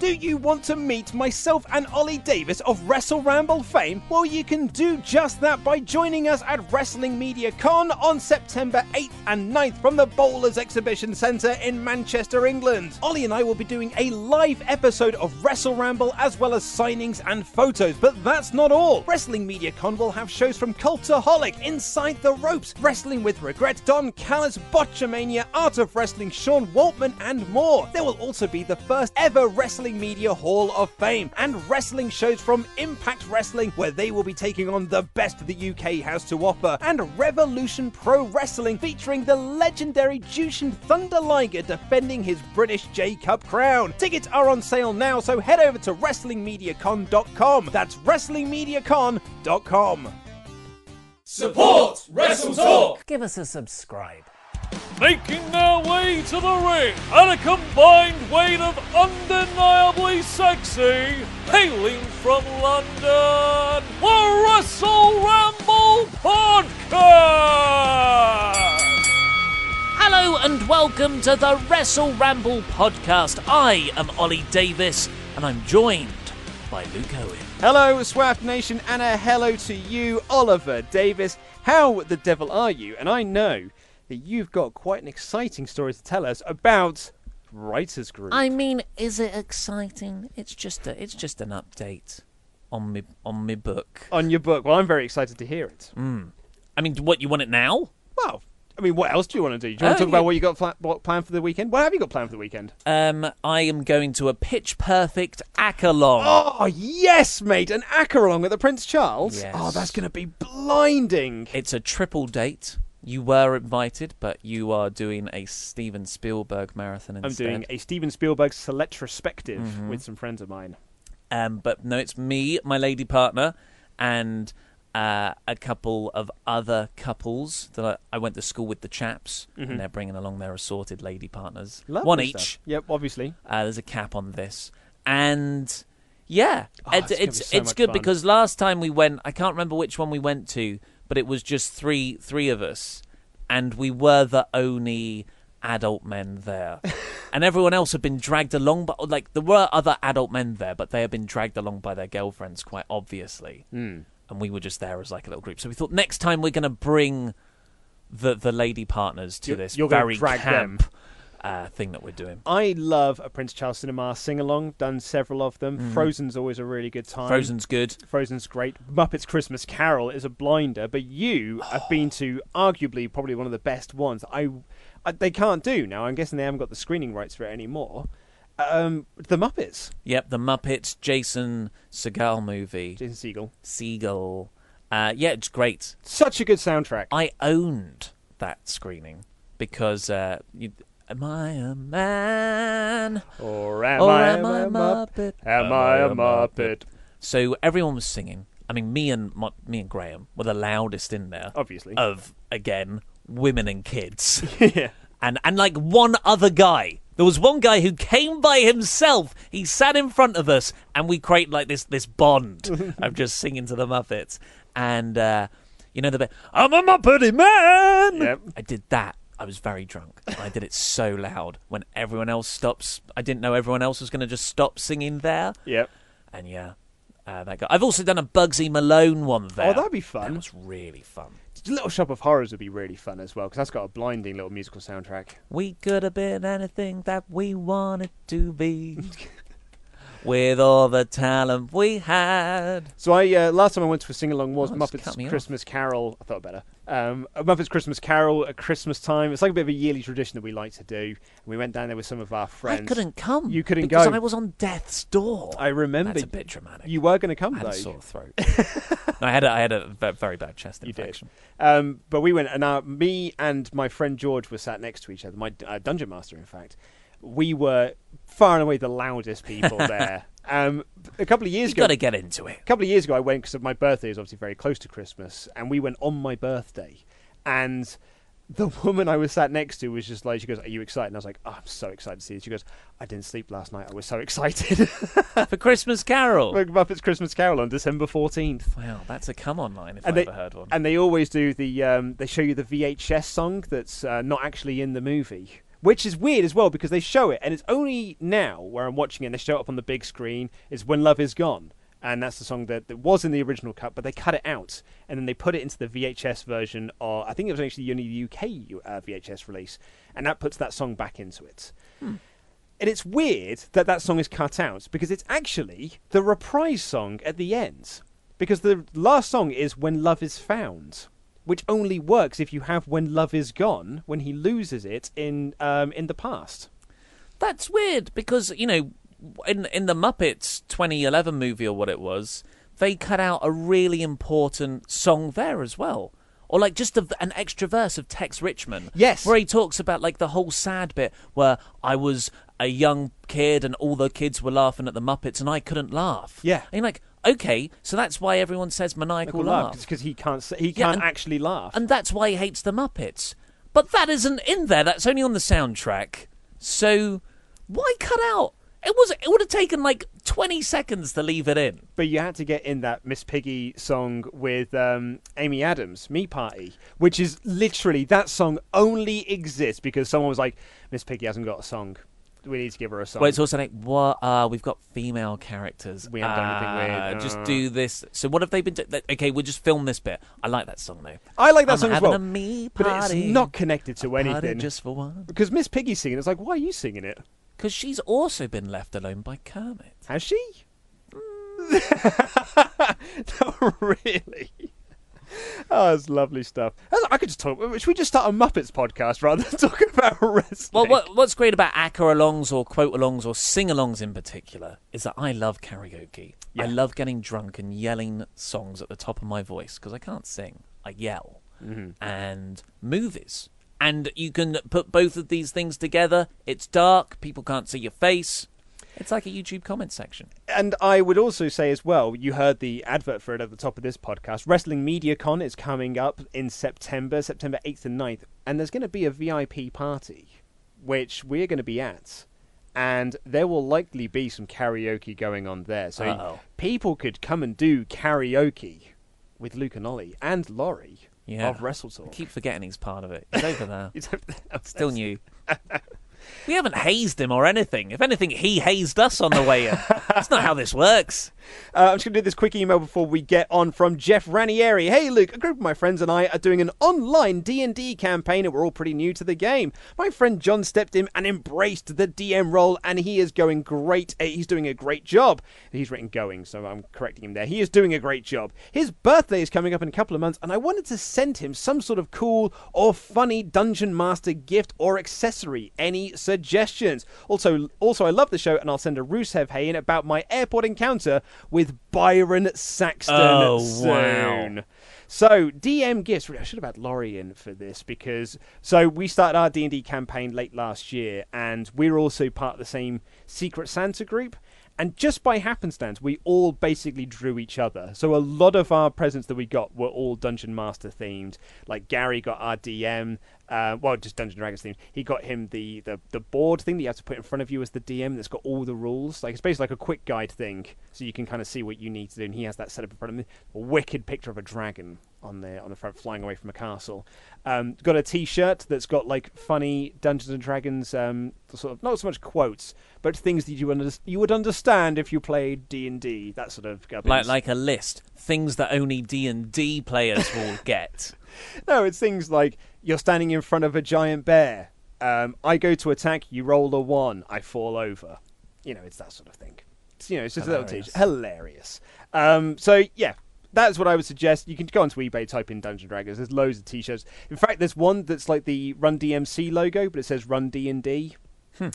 Do you want to meet myself and Ollie Davis of Wrestle Ramble fame? Well, you can do just that by joining us at Wrestling Media Con on September 8th and 9th from the Bowlers Exhibition Centre in Manchester, England. Ollie and I will be doing a live episode of Wrestle Ramble as well as signings and photos, but that's not all. Wrestling Media Con will have shows from Cultaholic, Inside the Ropes, Wrestling with Regret, Don Callis, Botchamania, Art of Wrestling, Sean Waltman, and more. There will also be the first ever Wrestling Media Hall of Fame and wrestling shows from Impact Wrestling, where they will be taking on the best the UK has to offer, and Revolution Pro Wrestling featuring the legendary Jushin Thunder Liger defending his British J Cup crown. Tickets are on sale now, so head over to WrestlingMediaCon.com. That's WrestlingMediaCon.com. Support Wrestle Talk! Give us a subscribe. Making their way to the ring at a combined weight of undeniably sexy, hailing from London, the Wrestle Ramble Podcast! Hello and welcome to the Wrestle Ramble podcast. I am Ollie Davis and I'm joined by Luke Owen. Hello, Swaff Nation, and a hello to you, Oliver Davis. How the devil are you? And I know that you've got quite an exciting story to tell us about Writers Group. I mean, is it exciting? It's just a, it's just an update on me on me book. On your book. Well, I'm very excited to hear it. Mm. I mean, what you want it now? Well, I mean, what else do you want to do? Do you want Oh, to talk about what you got planned for the weekend? What have you got planned for the weekend? Um, I am going to a pitch perfect acalong. Oh yes, mate, an acca-along at the Prince Charles. Yes. Oh, that's going to be blinding. It's a triple date. You were invited, but you are doing a Steven Spielberg marathon instead. I'm doing a Steven Spielberg selectrospective Mhm. with some friends of mine. Um, but no, it's me, my lady partner, and uh, a couple of other couples that I, I went to school with the chaps, Mhm. and they're bringing along their assorted lady partners. Lovely One stuff. each. Yep, obviously. Uh, there's a cap on this, and yeah, Oh, it's it's, so it's good fun. because last time we went, I can't remember which one we went to, but it was just three three of us, and we were the only adult men there. and everyone else had been dragged along but like there were other adult men there but they had been dragged along by their girlfriends quite obviously Mm. and we were just there as like a little group so we thought next time we're going to bring the the lady partners to You're- this you're very drag them. Uh, thing that we're doing I love a Prince Charles Cinema sing along. Done several of them. Mhm. Frozen's always a really good time. Frozen's good. Frozen's great. Muppets Christmas Carol is a blinder, but you have been to arguably probably one of the best ones. I, I they can't do now. I'm guessing they haven't got the screening rights for it anymore. Um, the Muppets. Yep, the Muppets Jason Segal movie. Jason Segel. Segel. Uh, yeah, it's great. Such a good soundtrack. I owned that screening because uh, you, am I a man Or am or I am I a a Mupp- Muppet? Am I a Muppet? So everyone was singing. I mean, me and my, me and Graham were the loudest in there. Obviously. Of again, women and kids. yeah. And and like one other guy. There was one guy who came by himself. He sat in front of us, and we create like this this bond of just singing to the Muppets. And uh, you know the bit, I'm a Muppety man. Yep. I did that. I was very drunk. I did it so loud when everyone else stops. I didn't know everyone else was going to just stop singing there. Yep. And yeah, Uh, that guy. I've also done a Bugsy Malone one there. Oh, that'd be fun. That was really fun. Little Shop of Horrors would be really fun as well because that's got a blinding little musical soundtrack. We could have been anything that we wanted to be. With all the talent we had. So I uh, last time I went to a sing along was Oh, just cut me Muppets off. Christmas Carol. I thought better. Um, a Muppets Christmas Carol at Christmas time. It's like a bit of a yearly tradition that we like to do. And we went down there with some of our friends. I couldn't come. You couldn't because go. I was on death's door. I remember That's a bit dramatic. You were going to come I had though. a sore throat. no, I had a, I had a very bad chest You did. infection. Um, but we went, and uh, me and my friend George were sat next to each other. My uh, dungeon master, in fact. We were far and away the loudest people there. Um, a couple of years You ago, got to get into it. a couple of years ago, I went because my birthday is obviously very close to Christmas, and we went on my birthday, and the woman I was sat next to was just like, she goes, "Are you excited?" And I was like, oh, "I'm so excited to see this." She goes, "I didn't sleep last night. I was so excited." For Christmas Carol. Like Muppets Christmas Carol on December fourteenth. Wow, that's a come on line if And I they, ever heard one. and they always do the um, they show you the VHS song that's uh, not actually in the movie, which is weird as well because they show it and it's only now where I'm watching it and they show it up on the big screen is When Love Is Gone. And that's the song that, that was in the original cut, but they cut it out and then they put it into the VHS version. Or I think it was actually only the UK uh, VHS release, and that puts that song back into it. And it's weird that that song is cut out because it's actually the reprise song at the end. Because the last song is When Love Is Found, which only works if you have When Love Is Gone, when he loses it in um, in the past. That's weird because you know, in in the Muppets 2011 movie or what it was, they cut out a really important song there as well. Or like just a, an extra verse of Tex Richman, Yes. where he talks about like the whole sad bit where I was a young kid and all the kids were laughing at the Muppets and I couldn't laugh. Yeah. and you're like, okay, so that's why everyone says maniacal laugh. because he can't s- he can't and- actually laugh. and that's why he hates the Muppets. But that isn't in there. That's only on the soundtrack. So why cut out? It was. It would have taken like twenty seconds to leave it in. but you had to get in that Miss Piggy song with um, Amy Adams, "Me Party," which is literally that song only exists because someone was like, "Miss Piggy hasn't got a song. We need to give her a song." Well, it's also like, what? Uh, we've got female characters. We haven't done anything Uh, Just uh. do this. So what have they been? Do- th- okay, we'll just film this bit. I like that song though. I like that I'm song as having well, a me but party. it's not connected to Party anything. just for one. Because Miss Piggy's singing, it's like, why are you singing it? Because she's also been left alone by Kermit. Has she? no, really. Oh, that's lovely stuff. I could just talk. Should we just start a Muppets podcast rather than talk about wrestling? Well, what, what's great about acca-alongs or quote-alongs or sing-alongs in particular is that I love karaoke. Yeah. I love getting drunk and yelling songs at the top of my voice because I can't sing. I yell. Mm-hmm. And movies. And you can put both of these things together. It's dark. People can't see your face. It's like a YouTube comment section. And I would also say as well, you heard the advert for it at the top of this podcast. Wrestling Media Con is coming up in September, September 8th and 9th. And there's going to be a VIP party, which we're going to be at. And there will likely be some karaoke going on there. So Uh-oh. people could come and do karaoke with Luke and Ollie and Laurie Yeah. of Wrestle I keep forgetting he's part of it. He's over there. It's- Still new. We haven't hazed him or anything. If anything, he hazed us on the way in. That's not how this works. Uh, I'm just going to do this quick email before we get on from Jeff Ranieri. Hey, Luke, a group of my friends and I are doing an online D&D campaign, and we're all pretty new to the game. My friend John stepped in and embraced the DM role, and he is going great. uh, He's doing a great job. He's written going, so I'm correcting him there. He is doing a great job. His birthday is coming up in a couple of months, and I wanted to send him some sort of cool or funny Dungeon Master gift or accessory. Any suggestions? Also, also, I love the show, and I'll send a Rusev Hay in about my airport encounter with Byron Saxton Oh, soon. wow. So DM gifts. I should have had Laurie in for this because so we started our D and D campaign late last year, and we're also part of the same Secret Santa group. And just by happenstance, we all basically drew each other. So a lot of our presents that we got were all Dungeon Master themed. Like Gary got our DM, uh, well, just Dungeon Dragons themed. He got him the, the the board thing that you have to put in front of you as the DM. That's got all the rules. Like it's basically like a quick guide thing, so you can kind of see what you need to do. And he has that set up in front of him. A wicked picture of a dragon on the on the front, flying away from a castle. Um, got a T-shirt that's got like funny Dungeons and Dragons um, sort of not so much quotes, but things that you under, you would understand if you played D and D. That sort of gubbins. Like like a list, things that only D and D players will get. no, it's things like you're standing in front of a giant bear. Um, I go to attack, you roll a one, I fall over. You know, it's that sort of thing. It's, you know, it's just a little Hilarious. teach. Hilarious. Um, so yeah, that's what I would suggest. You can go onto eBay, type in Dungeon Dragons. There's loads of t-shirts. In fact, there's one that's like the Run DMC logo, but it says Run D and D,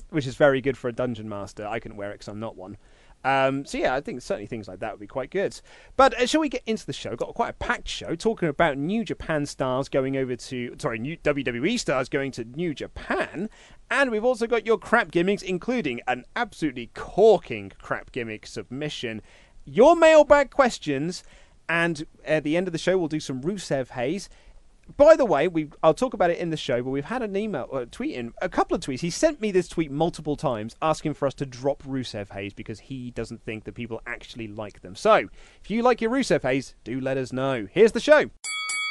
which is very good for a dungeon master. I couldn't wear it because I'm not one. Um, so yeah, I think certainly things like that would be quite good. But uh, shall we get into the show? Got quite a packed show talking about New Japan stars going over to sorry, new WWE stars going to New Japan, and we've also got your crap gimmicks, including an absolutely corking crap gimmick submission, your mailbag questions, and at the end of the show we'll do some Rusev haze. By the way, we I'll talk about it in the show, but we've had an email, uh, tweet in a couple of tweets. He sent me this tweet multiple times asking for us to drop Rusev Hayes because he doesn't think that people actually like them. So, if you like your Rusev Hayes, do let us know. Here's the show.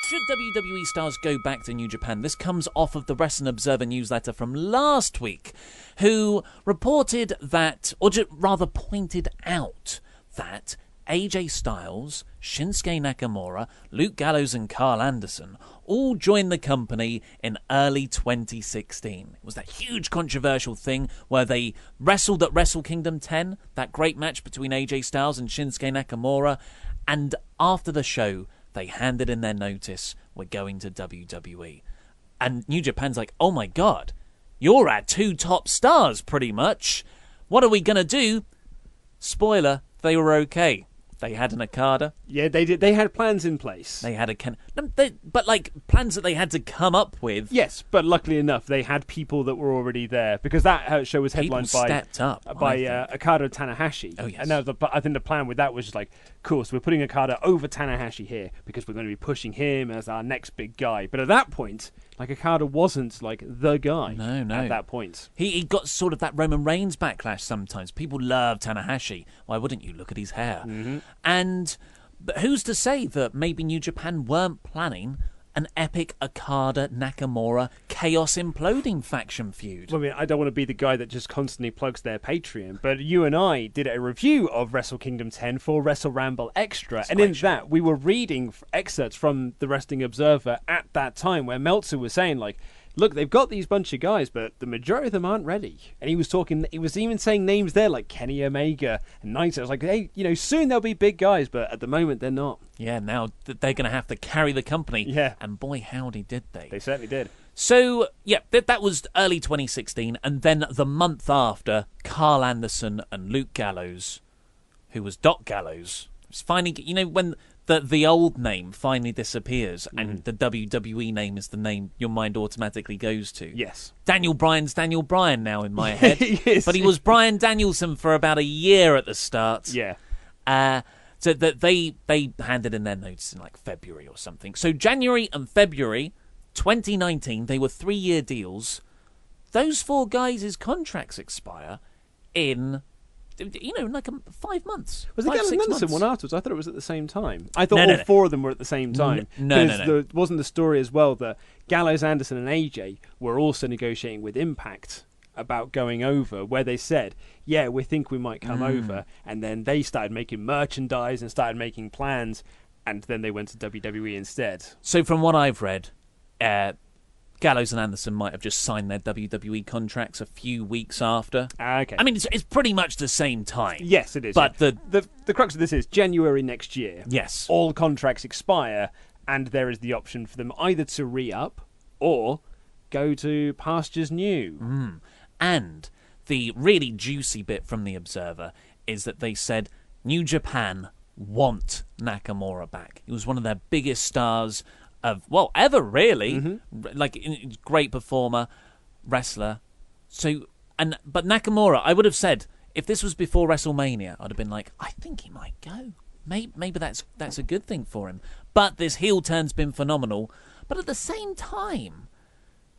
Should WWE stars go back to New Japan? This comes off of the Wrestling Observer newsletter from last week, who reported that, or rather pointed out that AJ Styles, Shinsuke Nakamura, Luke Gallows, and Karl Anderson all joined the company in early 2016. It was that huge controversial thing where they wrestled at Wrestle Kingdom 10, that great match between AJ Styles and Shinsuke Nakamura, and after the show, they handed in their notice, we're going to WWE. And New Japan's like, oh my god, you're our two top stars, pretty much. What are we going to do? Spoiler, they were okay. They had an Okada. Yeah, they did. They had plans in place. They had a Ken. No, they, but like plans that they had to come up with. Yes, but luckily enough, they had people that were already there because that uh, show was People headlined by stepped up, uh, by I uh. Okada Tanahashi. Oh, yes. and that the, but I think the plan with that was just like, cool, so we're putting Okada over Tanahashi here because we're going to be pushing him as our next big guy. But at that point, like Okada wasn't like the guy. No, no. At that point, He, he got sort of that Roman Reigns backlash sometimes. People love Tanahashi. Why wouldn't you look at his hair? Mm-hmm. And but who's to say that maybe New Japan weren't planning an epic Okada Nakamura chaos imploding faction feud? I mean, I don't want to be the guy that just constantly plugs their Patreon, but you and I did a review of Wrestle Kingdom 10 for Wrestle Ramble Extra, and in that we were reading excerpts from the Wrestling Observer at that time where Meltzer was saying like. Look, they've got these bunch of guys, but the majority of them aren't ready. And he was talking, he was even saying names there like Kenny Omega and Naito. I was like, hey, you know, soon they'll be big guys, but at the moment they're not. yeah, now they're going to have to carry the company. Yeah. And boy, howdy did they. They certainly did. So, yeah, that, that was early 2016. And then the month after, Karl Anderson and Luke Gallows, who was Doc Gallows, was finally, you know, when the, the old name finally disappears and the WWE name is the name your mind automatically goes to. Yes. Daniel Bryan's Daniel Bryan now in my head. Yes. But he was Bryan Danielson for about a year at the start. Yeah. Uh, so that they they handed in their notice in like February or something. So January and February 2019, they were three year deals. Those four guys' contracts expire in, you know, like um, five months. Was the five, Gallows six Anderson months. one afterwards? I thought it was at the same time. I thought No, all no, no. four of them were at the same time. no, no, 'Cause no. The, wasn't the story as well that Gallows, Anderson, and AJ were also negotiating with Impact about going over, where they said, "Yeah, we think we might Mm. come over," and then they started making merchandise and started making plans, and then they went to WWE instead. So from what I've read, uh, Gallows and Anderson might have just signed their WWE contracts a few weeks after. Ah, okay. I mean, it's, it's pretty much the same time. Yes, it is. But yeah. the- the the crux of this is January next year. Yes. all contracts expire, and there is the option for them either to re up or go to pastures new. And the really juicy bit from the Observer is that they said New Japan want Nakamura back. He was one of their biggest stars of well ever really, mm-hmm. R- like great performer, wrestler. So and but Nakamura, I would have said if this was before WrestleMania, I'd have been like, I think he might go. Maybe, maybe that's that's a good thing for him. But this heel turn's been phenomenal. But at the same time,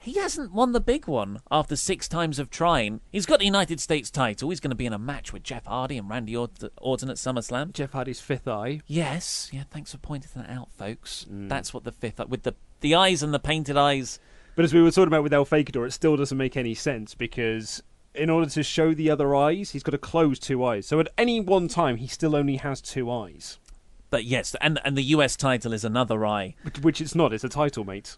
he hasn't won the big one after six times of trying. He's got the United States title. He's going to be in a match with Jeff Hardy and Randy Ort- Orton at SummerSlam. Jeff Hardy's fifth eye. Yes, yeah. Thanks for pointing that out, folks. Mm. That's what the fifth eye, with the the eyes and the painted eyes. But as we were talking about with El Fakador, it still doesn't make any sense because in order to show the other eyes, he's got to close two eyes. So at any one time, he still only has two eyes. But yes, and and the US title is another eye. Which, which it's not. It's a title, mate.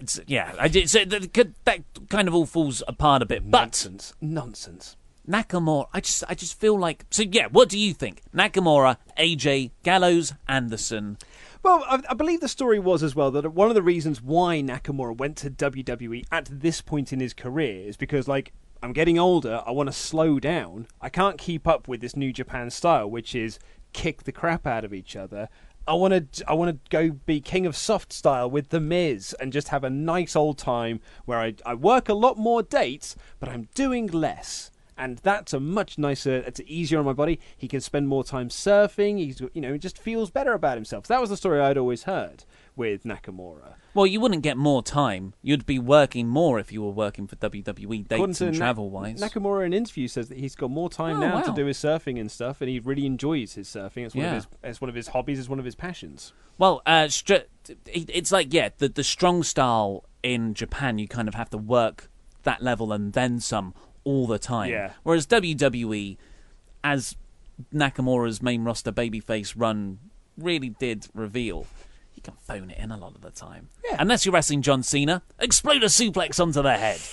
It's, yeah, I did, so that, could- that kind of all falls apart a bit. But Nonsense. Nonsense. Nakamura, I just I just feel like so. Yeah, what do you think? Nakamura, AJ, Gallows, Anderson. Well, I, I believe the story was as well that one of the reasons why Nakamura went to WWE at this point in his career is because, like, I'm getting older. I want to slow down. I can't keep up with this New Japan style, which is kick the crap out of each other. I want to. I want to go be king of soft style with the Miz and just have a nice old time where I, I work a lot more dates, but I'm doing less. And that's a much nicer it's easier on my body. He can spend more time surfing. He's you know he just feels better about himself. So that was the story i'd always heard with nakamura Well, you wouldn't get more time. You'd be working more if you were working for WWE According dates to and Na- travel wise. nakamura in an interview says that he's got more time Oh, now to do his surfing and stuff and he really enjoys his surfing it's one Yeah. of his it's one of his hobbies it's one of his passions Well, uh, it- it's like yeah, the the strong style in Japan, you kind of have to work that level and then some all the time. Yeah. Whereas WWE, as Nakamura's main roster babyface run really did reveal, he can phone it in a lot of the time. Yeah. Unless you're wrestling John Cena, explode a suplex onto the head.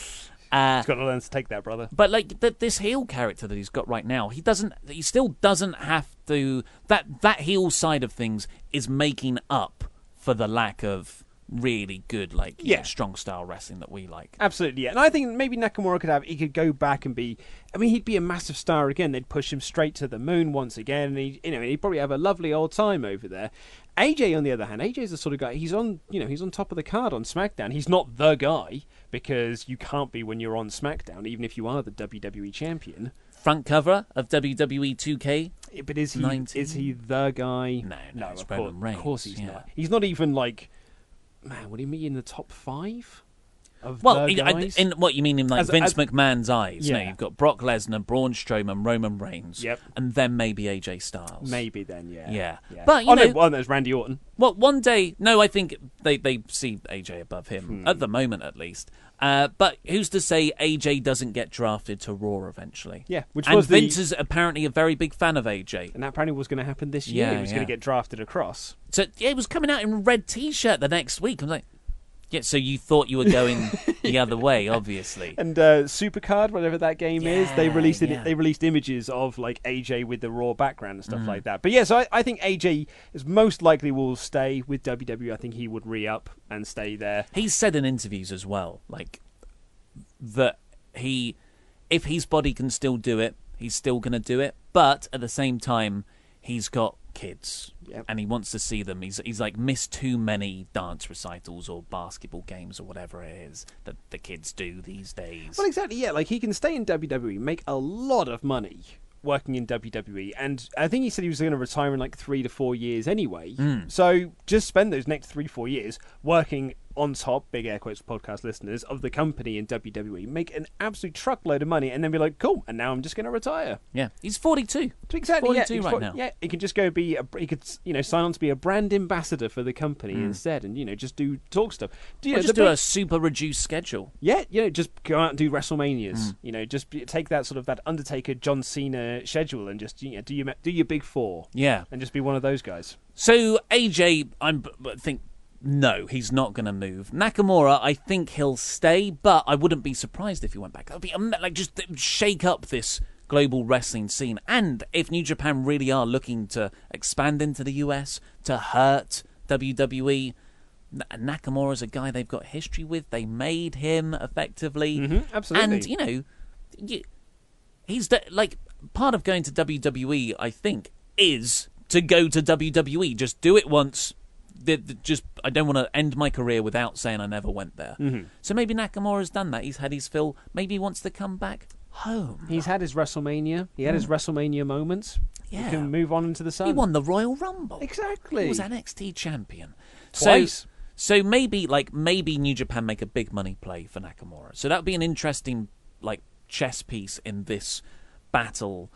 Uh, he's got to learn to take that brother but like th- this heel character that he's got right now, he doesn't. He still doesn't have to. That that heel side of things is making up for the lack of really good, like Yeah. know, strong style wrestling that we like. Absolutely, yeah. And I think maybe Nakamura could have he could go back and be I mean, he'd be a massive star again. They'd push him straight to the moon once again and he you know, he'd probably have a lovely old time over there. AJ on the other hand, AJ's the sort of guy he's on you know, he's on top of the card on SmackDown. He's not the guy because you can't be when you're on SmackDown, even if you are the WWE champion. Front cover of WWE 2K. But is he 19? is he the guy? No, no, it's of, course, of course he's yeah. not. He's not even like man, would he be in the top five of Well, the I- guys? in what you mean in like As- Vince as- McMahon's eyes? No, Yeah. you've got Brock Lesnar, Braun Strowman, Roman Reigns, Yep. and then maybe AJ Styles. Maybe then, yeah. Yeah. But, you oh, know- no, well, there's Randy Orton. Well, one day, no, I think they, they see AJ above him, Hmm. at the moment at least. Uh, but who's to say AJ doesn't get drafted to Raw eventually? Yeah, which and was the- Vince is apparently a very big fan of AJ. And that apparently was going to happen this year. Yeah, he was yeah. going to get drafted across. So yeah, it was coming out in red T-shirt the next week. I was like, yeah, so you thought you were going the other way, obviously. And uh, Supercard, whatever that game is, they Yeah, released it. yeah. They released images of like AJ with the Raw background and stuff Mm. like that. But yeah, so I, I think AJ is most likely will stay with WWE. I think he would re up and stay there. He's said in interviews as well, like that he, if his body can still do it, he's still going to do it. But at the same time, he's got kids, Yep. and he wants to see them. He's he's like missed too many dance recitals or basketball games or whatever it is that the kids do these days. Well, exactly. Yeah, like he can stay in WWE, make a lot of money working in WWE, and I think he said he was going to retire in like three to four years anyway. Hmm. So just spend those next three four years working on top, big air quotes, podcast listeners of the company in WWE, make an absolute truckload of money, and then be like, cool, and now I'm just going to retire. yeah, he's forty-two. Exactly. Yeah, 42 he's right now. Yeah, he could just go be. A, he could, you know, sign on to be a brand ambassador for the company Hmm. instead, and you know, just do talk stuff. Do you know, just do big- a super reduced schedule. yeah, you know, just go out and do WrestleManias. Hmm. You know, just be, take that sort of that Undertaker, John Cena schedule, and just you know, do your do your big four, Yeah. and just be one of those guys. So AJ, I'm, I think no, he's not going to move. Nakamura, I think he'll stay, but I wouldn't be surprised if he went back. That'd be like just shake up this global wrestling scene. And if New Japan really are looking to expand into the US to hurt WWE. N- Nakamura's a guy they've got history with. They made him effectively, Mhm, absolutely. and you know, you, he's the, like part of going to WWE. I think is to go to WWE. Just do it once. Just I don't want to end my career without saying I never went there. Mm-hmm. So maybe Nakamura's done that. He's had his fill. Maybe he wants to come back home. He's had his WrestleMania. He had his WrestleMania moments. He. Yeah. can move on into the sun. He won the Royal Rumble. exactly. He was NXT champion. Twice. So, so maybe like maybe New Japan make a big money play for Nakamura. So that would be an interesting like chess piece in this battle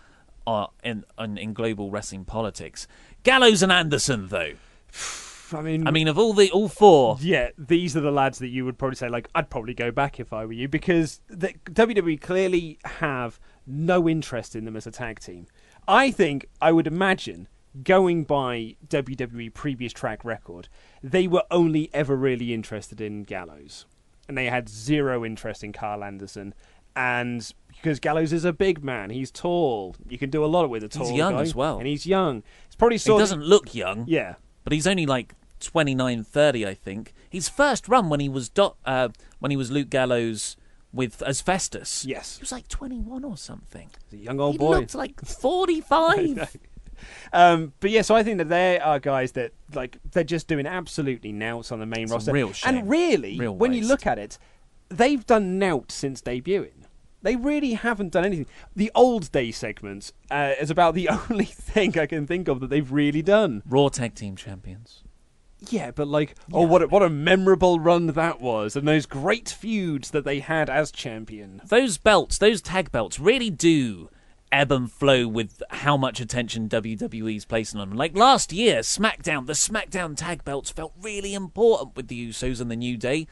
uh, in, in in global wrestling politics. Gallows and Anderson though. I mean, I mean, of all the all four, yeah, these are the lads that you would probably say like I'd probably go back if I were you because the WWE clearly have no interest in them as a tag team. I think I would imagine going by WWE previous track record, they were only ever really interested in Gallows, and they had zero interest in Karl Anderson. And because Gallows is a big man, he's tall. You can do a lot with a tall He's young guy, as well. and he's young. It's probably he sort of doesn't look young. yeah. but he's only like 29, 30, I think. His first run when he was dot, uh, when he was Luke Gallows with as Festus. Yes. he was like 21 or something. He's a young old he boy. looked like 45. Um, but yeah, so I think that there are guys that like they're just doing absolutely nouts on the main It's roster. real shame. And really, Real when you look at it, they've done nout since debuting. They really haven't done anything. The old day segments uh, is about the only thing I can think of that they've really done. Raw Tag Team Champions. Yeah, but like, oh, what a, what a memorable run that was, and those great feuds that they had as champion. Those belts, those tag belts, really do ebb and flow with how much attention WWE's placing on them. Like last year, SmackDown, the SmackDown tag belts felt really important with the Usos and the New Day.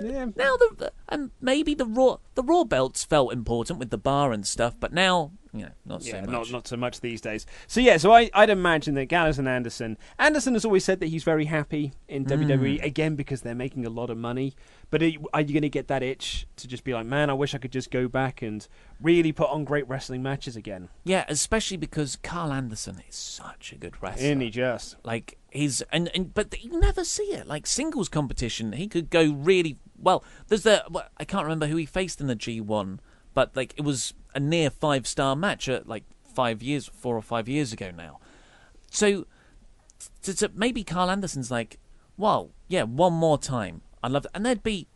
Yeah. Now the, and maybe the raw the raw belts felt important with the bar and stuff, but now you know not so Yeah, much. not not so much these days. So yeah, so I, I'd imagine that Gallows and Anderson. Anderson has always said that he's very happy in Mm. WWE again because they're making a lot of money. But are you, are you going to get that itch to just be like, man, I wish I could just go back and really put on great wrestling matches again? Yeah, especially because Karl Anderson is such a good wrestler. Isn't he just? Like he's and, and but you never see it. Like singles competition, he could go really well. There's the I can't remember who he faced in the G1, but like it was a near five star match at like five years, four or five years ago now. So, so, to maybe Karl Anderson's like, well, yeah, one more time. I love that. and they'd be.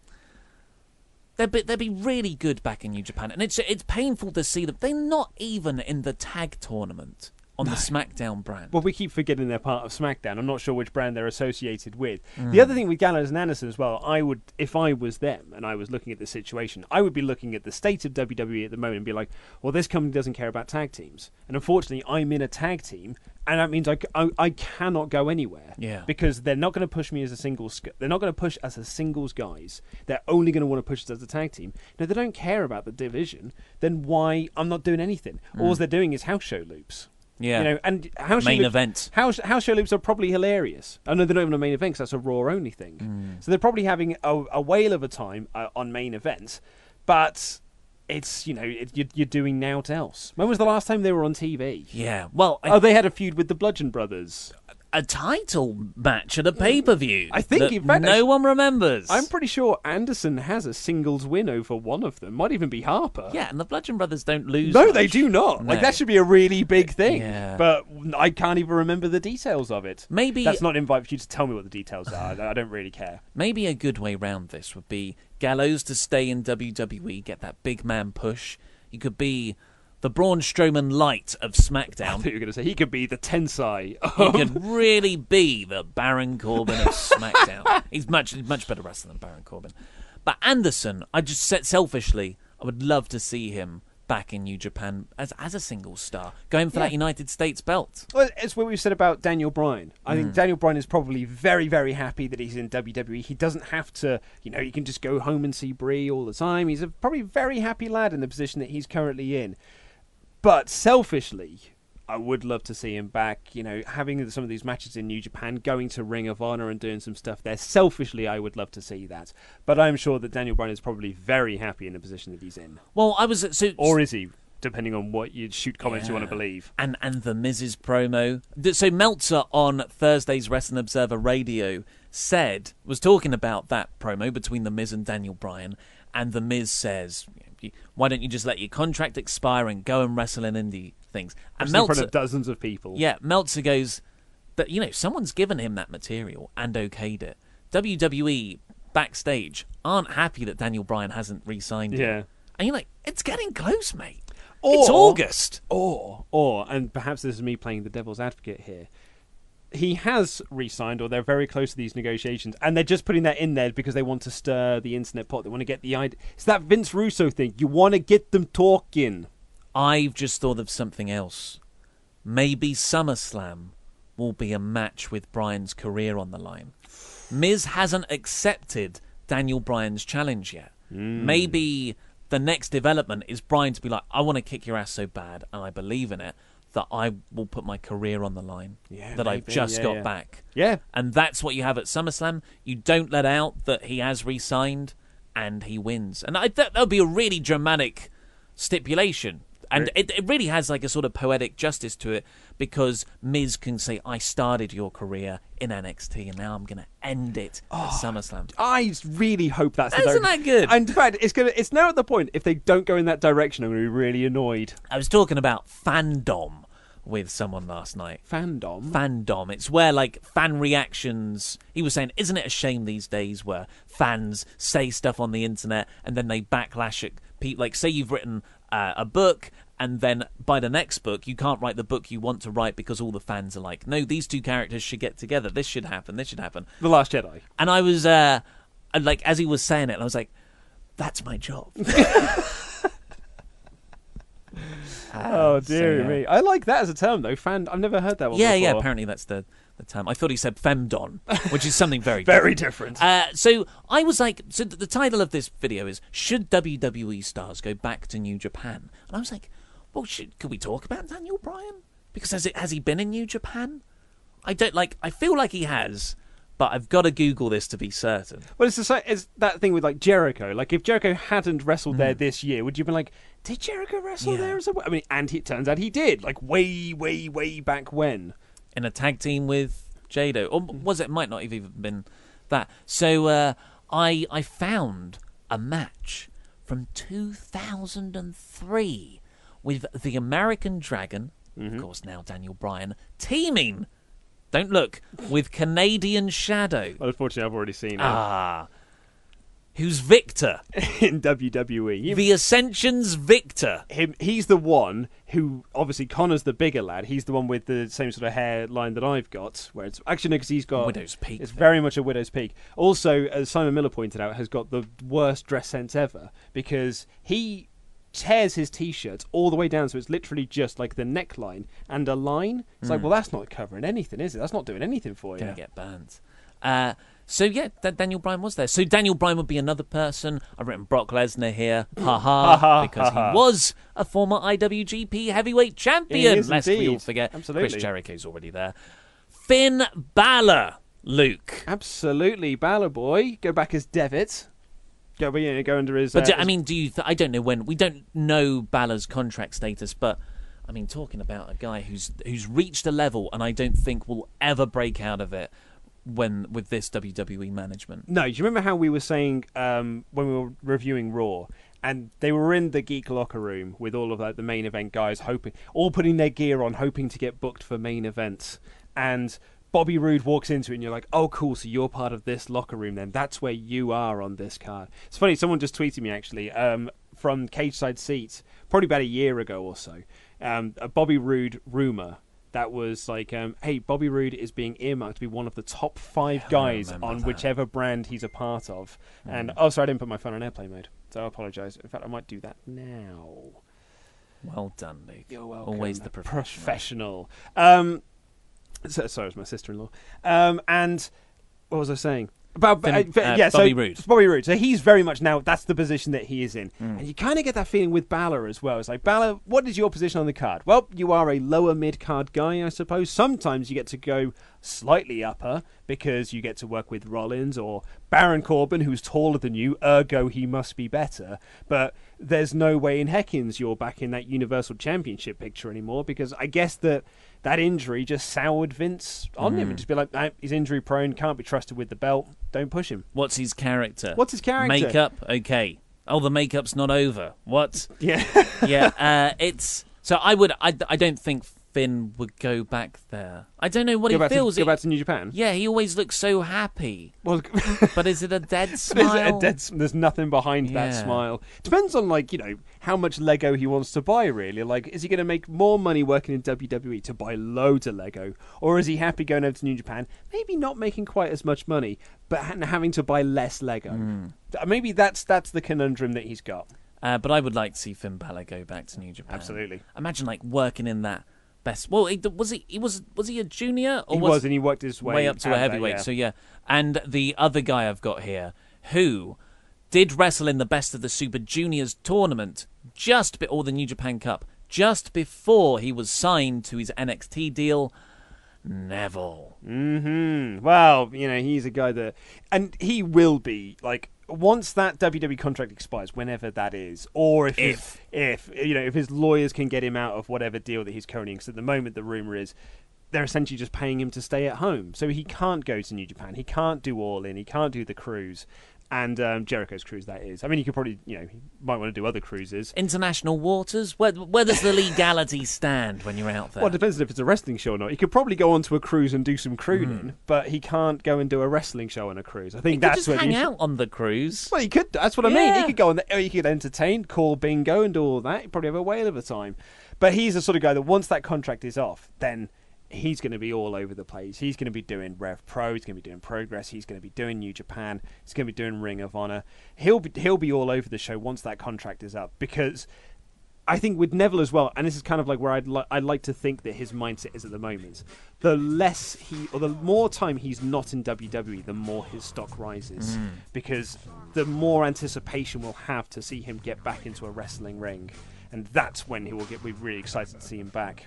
They'd be, they'd be really good back in New Japan, and it's it's painful to see them. They're not even in the tag tournament on the SmackDown brand. Well, we keep forgetting they're part of SmackDown. I'm not sure which brand they're associated with. Mm. The other thing with Gallows and Anderson as well, I would, if I was them and I was looking at the situation, I would be looking at the state of WWE at the moment and be like, well, this company doesn't care about tag teams. And unfortunately, I'm in a tag team, and that means I I cannot go anywhere. Yeah. Because they're not going to push me as a singles. They're not going to push us as a singles guys. They're only going to want to push us as a tag team. Now, they don't care about the division, then why? I'm not doing anything. All they're doing is house show loops. Yeah. You know, and house show Main loops- event. House house show loops are probably hilarious. I know they're not even a main event 'cause that's a Raw only thing. Mm. So they're probably having a, a whale of a time uh, on main events, but it's you know it, you're, you're doing now else. When was the last time they were on TV? Yeah. Well, I, Oh, they had a feud with the Bludgeon Brothers. A title match at a pay per view. Mm, I think, in fact, no one remembers. I'm pretty sure Anderson has a singles win over one of them. Might even be Harper. yeah, and the Bludgeon Brothers don't lose. No, much. they do not. Like that should be a really big uh, thing. Yeah. But I can't even remember the details of it. Maybe That's not invite for you to tell me what the details are. I I don't really care. maybe a good way round this would be Gallows to stay in WWE, get that big man push. You could be the Braun Strowman light of I SmackDown. thought you were going to say he could be the Tensai. He could really be the Baron Corbin of SmackDown. He's much much better wrestler than Baron Corbin. But Anderson, I just said selfishly, I would love to see him back in New Japan as as a single star, going for that United States belt. Well, it's what we've said about Daniel Bryan. I Hmm. think Daniel Bryan is probably very, very happy that he's in WWE. He doesn't have to, you know, he can just go home and see Brie all the time. He's a probably very happy lad in the position that he's currently in. But selfishly, I would love to see him back, you know, having some of these matches in New Japan, going to Ring of Honor and doing some stuff there. Selfishly, I would love to see that. But I'm sure that Daniel Bryan is probably very happy in the position that he's in. Well, I was so Or is he? Depending on what you shoot comments you want to believe. and and the Miz's promo. So Meltzer on Thursday's Wrestling Observer Radio said was talking about that promo between the Miz and Daniel Bryan, and the Miz says, "Why don't you just let your contract expire and go and wrestle in indie things?" And Wrestling in front of dozens of people. yeah, Meltzer goes that you know someone's given him that material and okayed it. WWE backstage aren't happy that Daniel Bryan hasn't re-signed him. Yeah. and you're like, it's getting close, mate. Or- it's August. Or, or, and perhaps this is me playing the devil's advocate here. He has re-signed, or they're very close to these negotiations, and they're just putting that in there because they want to stir the internet pot. They want to get the idea. It's that Vince Russo thing. You want to get them talking. I've just thought of something else. Maybe SummerSlam will be a match with Bryan's career on the line. Miz hasn't accepted Daniel Bryan's challenge yet. Hmm. Maybe the next development is Bryan to be like, I want to kick your ass so bad, and I believe in it, that I will put my career on the line. Yeah, that I've just yeah, got yeah. back. Yeah. And that's what you have at SummerSlam. You don't let out that he has re signed and he wins. And I, that would be a really dramatic stipulation. And it, it really has like a sort of poetic justice to it because Miz can say, I started your career in NXT and now I'm going to end it at SummerSlam. I really hope that's Isn't direction. that good? And in fact, it's gonna. It's now at the point. If they don't go in that direction, I'm gonna be really annoyed. I was talking about fandom with someone last night. Fandom. fandom. It's where like fan reactions. He was saying, isn't it a shame these days where fans say stuff on the internet and then they backlash at people? Like, say you've written uh, a book. And then by the next book, you can't write the book you want to write because all the fans are like, no, these two characters should get together. This should happen. This should happen. the Last Jedi. And I was, uh, and, like, as he was saying it, I was like, that's my job. Oh dear yeah. me! I like that as a term though. Fan. I've never heard that one. yeah, yeah. Apparently, that's the the term. I thought he said femdon, which is something very Very different. Uh, so I was like, so the title of this video is "Should WWE stars go back to New Japan?" And I was like, well, should, could we talk about Daniel Bryan? Because has it has he been in New Japan? I don't like. I feel like he has, but I've got to Google this to be certain. Well, it's the. It's that thing with like Jericho. Like if Jericho hadn't wrestled there Mm. this year, would you have been like, did Jericho wrestle Yeah. there? As a... I mean, and it turns out he did. Like way, way, way back when. in a tag team with Jado, or was it? Might not have even been that. So uh, I I found a match from 2003 with the American Dragon, of course now Daniel Bryan, teaming. Don't look with Canadian Shadow. Well, unfortunately, I've already seen it Ah, who's Victor? in WWE. You- The Ascension's Victor. him, he's the one who obviously Konnor's the bigger lad. He's the one with the same sort of hairline that I've got. Where it's actually because he's got Widow's Peak It's thing. very much a widow's peak. Also, as Simon Miller pointed out, has got the worst dress sense ever because he tears his t-shirt all the way down so it's literally just like the neckline and a line it's like well that's not covering anything is it that's not doing anything for you Gonna get banned. Uh, so yeah, that Daniel Bryan was there. So Daniel Bryan would be another person. I've written Brock Lesnar here, ha ha, ha, because he was a former IWGP Heavyweight Champion. is lest we all forget, Absolutely. Chris Jericho's already there. Finn Balor, Luke. absolutely Balor boy go back as Devitt go, you know, go under his But uh, do- I mean, do you? Th- I don't know when. We don't know Balor's contract status, but I mean, talking about a guy who's who's reached a level, and I don't think will ever break out of it when with this WWE management. No, do you remember how we were saying um, when we were reviewing Raw, and they were in the geek locker room with all of like, the main event guys, hoping, all putting their gear on, hoping to get booked for main events, and Bobby Roode walks into it, and you're like, "Oh, cool! So you're part of this locker room, then? That's where you are on this card." It's funny. Someone just tweeted me actually um, from Cage Side Seats, probably about a year ago or so. Um, a Bobby Roode rumor that was like, um, "Hey, Bobby Roode is being earmarked to be one of the top five guys on that. whichever brand he's a part of." And oh, sorry, I didn't put my phone on airplane mode, so I apologise. In fact, I might do that now. Well done, Luke. You're welcome. Always the professional. professional. Um, so, sorry, it was my sister-in-law. Um, and what was I saying? About Finn- uh, uh, yeah, Bobby so Roode. Bobby Roode. So he's very much now. That's the position that he is in, Mm. and you kind of get that feeling with Balor as well. It's like Balor, what is your position on the card? Well, you are a lower mid card guy, I suppose. Sometimes you get to go slightly upper because you get to work with Rollins or Baron Corbin, who's taller than you, ergo he must be better. But there's no way in Heckins you're back in that Universal Championship picture anymore because I guess that that injury just soured Vince on him and just be like, "Ah, he's injury prone, can't be trusted with the belt, don't push him. What's his character? What's his character? Makeup? Okay. Oh, the makeup's not over. What? Yeah. yeah, uh, it's so. I would. I, I don't think Finn would go back there. I don't know what go he feels. To, go back to New Japan. yeah, he always looks so happy. Well, But is it a dead smile? a dead, there's nothing behind that smile. Depends on like you know how much Lego he wants to buy. Really, like is he going to make more money working in WWE to buy loads of Lego, or is he happy going over to New Japan, maybe not making quite as much money, but ha- having to buy less Lego? Uh, Maybe that's that's the conundrum that he's got. Uh, but I would like to see Finn Balor go back to New Japan. Absolutely. Imagine like working in that best. Well, he, was he? He was was he a junior? Or he was, and he worked his way, way up to a heavyweight. yeah. So yeah, and the other guy I've got here who did wrestle in the Best of the Super Juniors tournament just before the New Japan Cup, just before he was signed to his NXT deal. Neville. Hmm. Well, you know, he's a guy that, and he will be like once that WWE contract expires, whenever that is, or if if. if, you know if his lawyers can get him out of whatever deal that he's currently in, because at the moment the rumor is they're essentially just paying him to stay at home, so he can't go to New Japan, he can't do All In, he can't do the cruise, and um, Jericho's cruise that is. I mean, you could probably, you know, he might want to do other cruises. International waters. Where, where does the legality stand when you're out there? Well, it depends if it's a wrestling show or not. He could probably go onto a cruise and do some crooning, mm. but he can't go and do a wrestling show on a cruise. I think he that's could just hang out on the cruise. Well, he could. That's what I mean. He could go on. The, he could entertain, call bingo, and do all that. He'd probably have a whale of a time. But he's the sort of guy that once that contract is off, then he's going to be all over the place. He's going to be doing Rev Pro. He's going to be doing Progress. He's going to be doing New Japan. He's going to be doing Ring of Honor. He'll be he'll be all over the show once that contract is up because. I think with Neville as well, and this is kind of like where I'd li- I'd like to think that his mindset is at the moment. The less he, or the more time he's not in WWE, the more his stock rises, mm. because the more anticipation we'll have to see him get back into a wrestling ring, and that's when he will get. We're really excited to see him back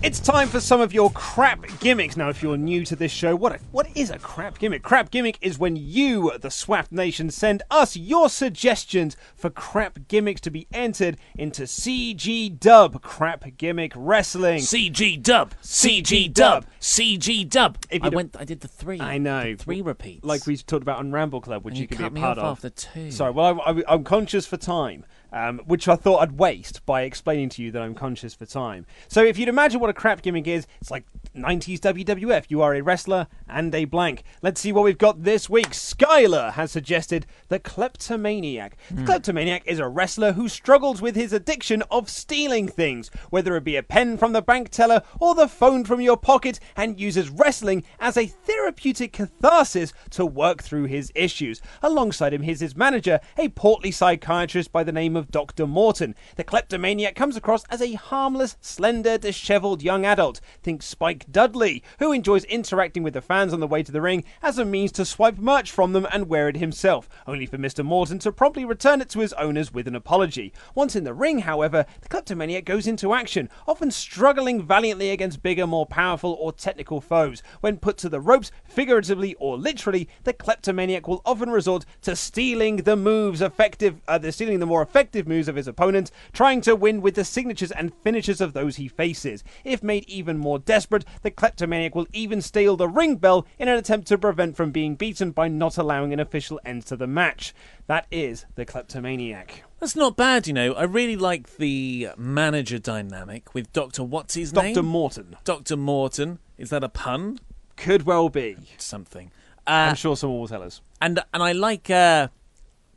It's time for some of your crap gimmicks. Now, if you're new to this show, what a, what is a crap gimmick? Crap gimmick is when you, the Swaff Nation, send us your suggestions for crap gimmicks to be entered into CG Dub Crap Gimmick Wrestling. CG Dub, CG Dub, CG Dub. If I went. I did the three. I know. The three repeats. Like we talked about on Ramble Club, which And you, you could cut be a part off of. after two. Sorry, well, I, I, I'm conscious for time, um, which I thought I'd waste by explaining to you that I'm conscious for time. So if you'd imagine what a crap gimmick is, it's like 90s WWF. You are a wrestler and a blank. Let's see what we've got this week. Skylar has suggested the Kleptomaniac. The Kleptomaniac is a wrestler who struggles with his addiction of stealing things, whether it be a pen from the bank teller or the phone from your pocket, and uses wrestling as a therapeutic catharsis to work through his issues. Alongside him is his manager, a portly psychiatrist by the name of Dr. Morton. The kleptomaniac comes across as a harmless, slender, disheveled young adult. Think Spike Dudley, who enjoys interacting with the fans on the way to the ring as a means to swipe merch from them and wear it himself, only for Mr. Morton to promptly return it to his owners with an apology. Once in the ring, however, the kleptomaniac goes into action, often struggling valiantly against bigger, more powerful or technical foes. When put to the ropes, figuratively or literally, the kleptomaniac will often resort to stealing the moves effective, uh, the stealing the more effective moves of his opponent, trying to win with the signatures and finishes of those he faces. If made even more desperate, the kleptomaniac will even steal the ring bell in an attempt to prevent from being beaten by not allowing an official end to the match. That is the kleptomaniac. That's not bad, you know. I really like the manager dynamic with Doctor. What's his name? Dr. Morton. Doctor Morton. Is that a pun? Could well be. Something. I'm Uh, sure someone will tell us. and and I like. Uh,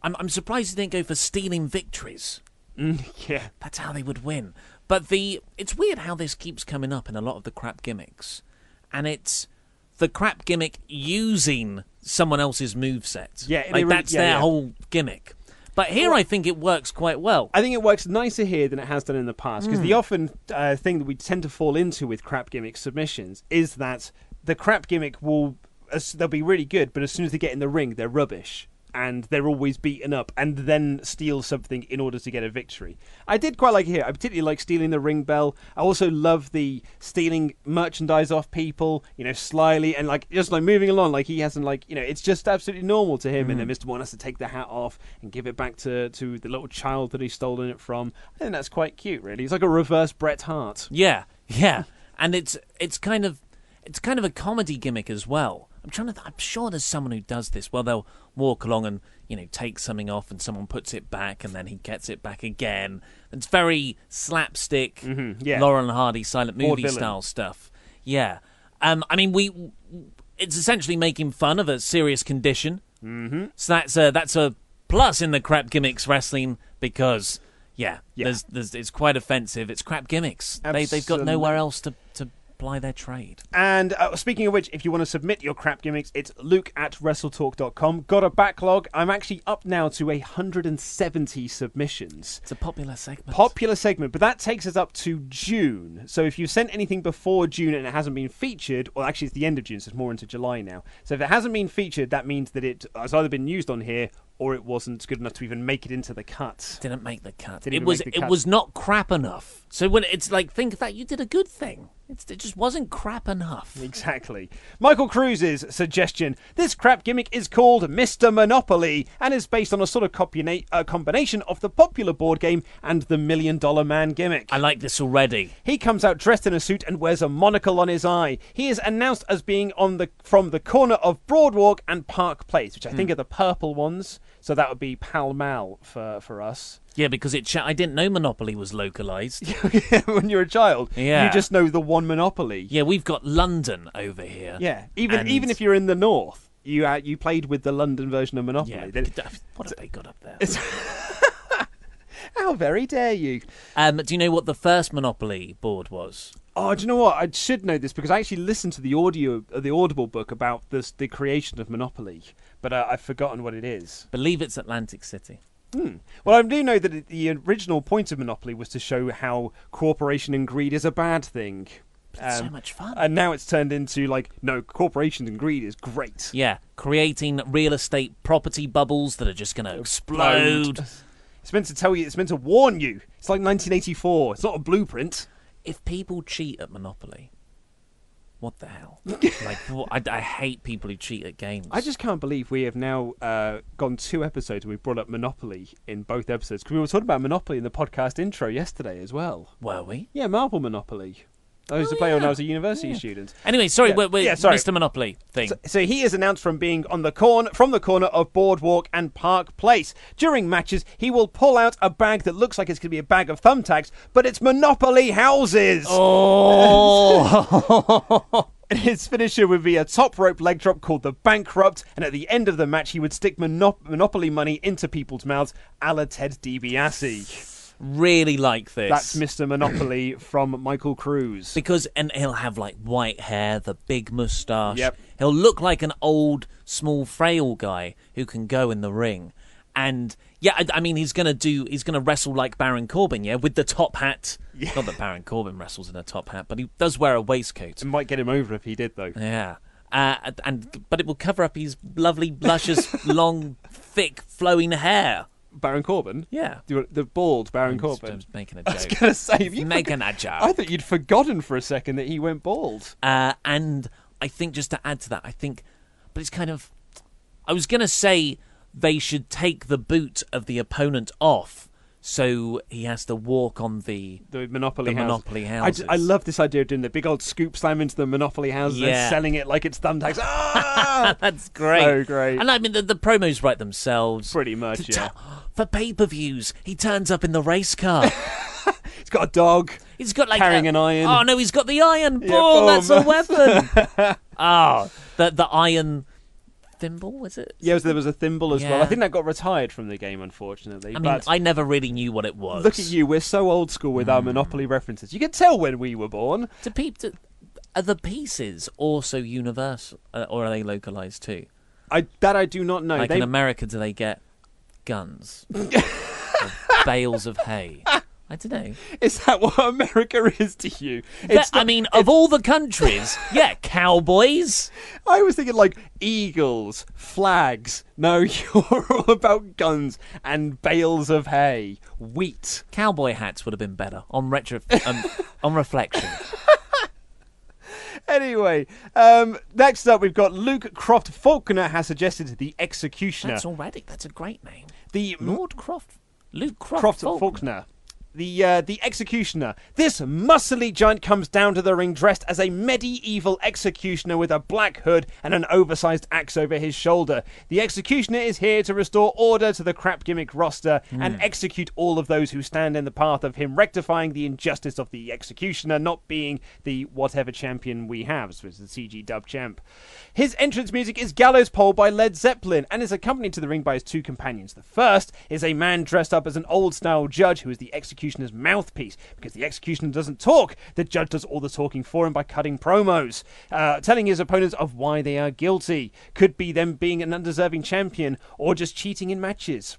I'm I'm surprised he didn't go for stealing victories. Yeah. That's how they would win. But the it's weird how this keeps coming up in a lot of the crap gimmicks, and it's the crap gimmick using someone else's moveset. Yeah, like really- that's yeah, their yeah. whole gimmick. But here I think it works quite well. I think it works nicer here than it has done in the past because Hmm. the often uh, thing that we tend to fall into with crap gimmick submissions is that the crap gimmick will they'll be really good, but as soon as they get in the ring, they're rubbish and they're always beaten up, and then steal something in order to get a victory. I did quite like it here. I particularly like stealing the ring bell. I also love the stealing merchandise off people, you know, slyly and like just like moving along, like he hasn't like you know, it's just absolutely normal to him. And then mm. Mr. Morton has to take the hat off and give it back to to the little child that he's stolen it from. I think that's quite cute, really. It's like a reverse Bret Hart. Yeah, yeah, and it's it's kind of it's kind of a comedy gimmick as well. I'm trying to. Th- I'm sure there's someone who does this. Well, they'll walk along and you know take something off, and someone puts it back, and then he gets it back again. It's very slapstick, Mm-hmm, yeah. Laurel and Hardy silent movie style stuff. Yeah, um, I mean we. It's essentially making fun of a serious condition. Mm-hmm. So that's a that's a plus in the crap gimmicks wrestling because. Yeah, Yeah. There's, there's, it's quite offensive. It's crap gimmicks. They, they've got nowhere else to ply their trade. And uh, speaking of which, if you want to submit your crap gimmicks, it's luke at wrestletalk.com. Got a backlog. I'm actually up now to 170 submissions. It's a popular segment. Popular segment, but that takes us up to June. So if you've sent anything before June and it hasn't been featured, well, actually it's the end of June, so it's more into July now. So if it hasn't been featured, that means that it has either been used on here or it wasn't good enough to even make it into the cut. Didn't make the cut. Didn't it was it cut. was not crap enough. So when it's like think of that you did a good thing. It's, it just wasn't crap enough. Exactly. Michael Cruz's suggestion this crap gimmick is called Mr. Monopoly and is based on a sort of copula- uh, combination of the popular board game and the Million Dollar Man gimmick. I like this already. He comes out dressed in a suit and wears a monocle on his eye. He is announced as being on the from the corner of Boardwalk and Park Place, which I think are the purple ones. So that would be Pall Mall for for us. Yeah, because it. Cha- I didn't know Monopoly was localized. when you're a child, Yeah. you just know the one Monopoly. yeah, we've got London over here. Yeah, even And- even if you're in the north, you uh, you played with the London version of Monopoly. Yeah. Then- What have they got up there? How very dare you? Um, do you know what the first Monopoly board was? Oh, do you know what? I should know this because I actually listened to the audio, uh, the Audible book about this, the creation of Monopoly, but uh, I've forgotten what it is. Believe it's Atlantic City. Well, I do know that it, the original point of Monopoly was to show how cooperation and greed is a bad thing. It's so Um, much fun. And now it's turned into like, no, cooperation and greed is great. Yeah, creating real estate property bubbles that are just going to explode. It's meant to tell you. It's meant to warn you. It's like 1984. It's not a blueprint. If people cheat at Monopoly, what the hell? like, wh- I, I hate people who cheat at games. I just can't believe we have now uh, gone two episodes and we've brought up Monopoly in both episodes because we were talking about Monopoly in the podcast intro yesterday as well. were we? Yeah, Marvel Monopoly. I used Oh, to play when. I was a university Yeah. student. Anyway, sorry, Yeah. we're, we're Yeah, sorry. Mr. Monopoly thing. So, so he is announced from being on the corner from the corner of Boardwalk and Park Place. During matches, he will pull out a bag that looks like it's going to be a bag of thumbtacks, but it's Monopoly houses. oh, And his finisher would be a top rope leg drop called the Bankrupt, and at the end of the match, he would stick monop- Monopoly money into people's mouths, a la Ted DiBiase. Really like this. That's Mr. Monopoly from Michael Cruz. because and he'll have like white hair, the big moustache. Yep. He'll look like an old, small, frail guy who can go in the ring. and yeah, I, I mean he's gonna do he's gonna wrestle like Baron Corbin, yeah, with the top hat. Yeah. Not that Baron Corbin wrestles in a top hat, but he does wear a waistcoat. It might get him over if he did, though. Yeah. Uh, and but it will cover up his lovely, luscious, long, thick, flowing hair. Baron Corbin? Yeah. The, the bald Baron Corbin. Just making a I was joke. going to say, you Making forgot- a joke. I thought you'd forgotten for a second that he went bald. Uh, and I think just to add to that, I think, but it's kind of, I was going to say they should take the boot of the opponent off, so he has to walk on the The Monopoly the house. Monopoly I, houses. I love this idea of doing the big old scoop slam into the Monopoly houses Yeah. and selling it like it's thumbtacks. Ah! That's great. So great. And I mean, the, the promos write themselves. Pretty much, yeah. For pay per views, he turns up in the race car. He's got a dog. He's got like Carrying a- an iron. Oh no, he's got the iron Yeah, ball. That's a boom. weapon. oh, the the iron thimble was it? Yeah, there was a thimble as well. I think that got retired from the game, unfortunately. I mean, but I never really knew what it was. look at you. We're so old school with Hmm. our Monopoly references. You can tell when we were born. To peep, to, are the pieces also universal, uh, or are they localized too? I that I do not know. like They- in America, do they get guns, bales of hay? I don't know. Is that what America is to you? That- I mean, of all the countries, yeah, cowboys. I was thinking like eagles, flags. No, you're all about guns and bales of hay, wheat. Cowboy hats would have been better on retro, um, on reflection. Anyway, um, next up we've got Luke Croft Faulkner has suggested the Executioner. That's already that's a great name. the Lord Croft, Luke Croft, Croft Faulkner. Faulkner. The uh, the executioner. This muscly giant comes down to the ring dressed as a medieval executioner with a black hood and an oversized axe over his shoulder. The executioner is here to restore order to the crap gimmick roster and execute all of those who stand in the path of him rectifying the injustice of the executioner not being the whatever champion we have, so it's the CG dub champ. His entrance music is Gallows Pole by Led Zeppelin and is accompanied to the ring by his two companions. The first is a man dressed up as an old style judge who is the executioner's mouthpiece. Because the executioner doesn't talk, the judge does all the talking for him by cutting promos, uh, telling his opponents of why they are guilty. Could be them being an undeserving champion or just cheating in matches.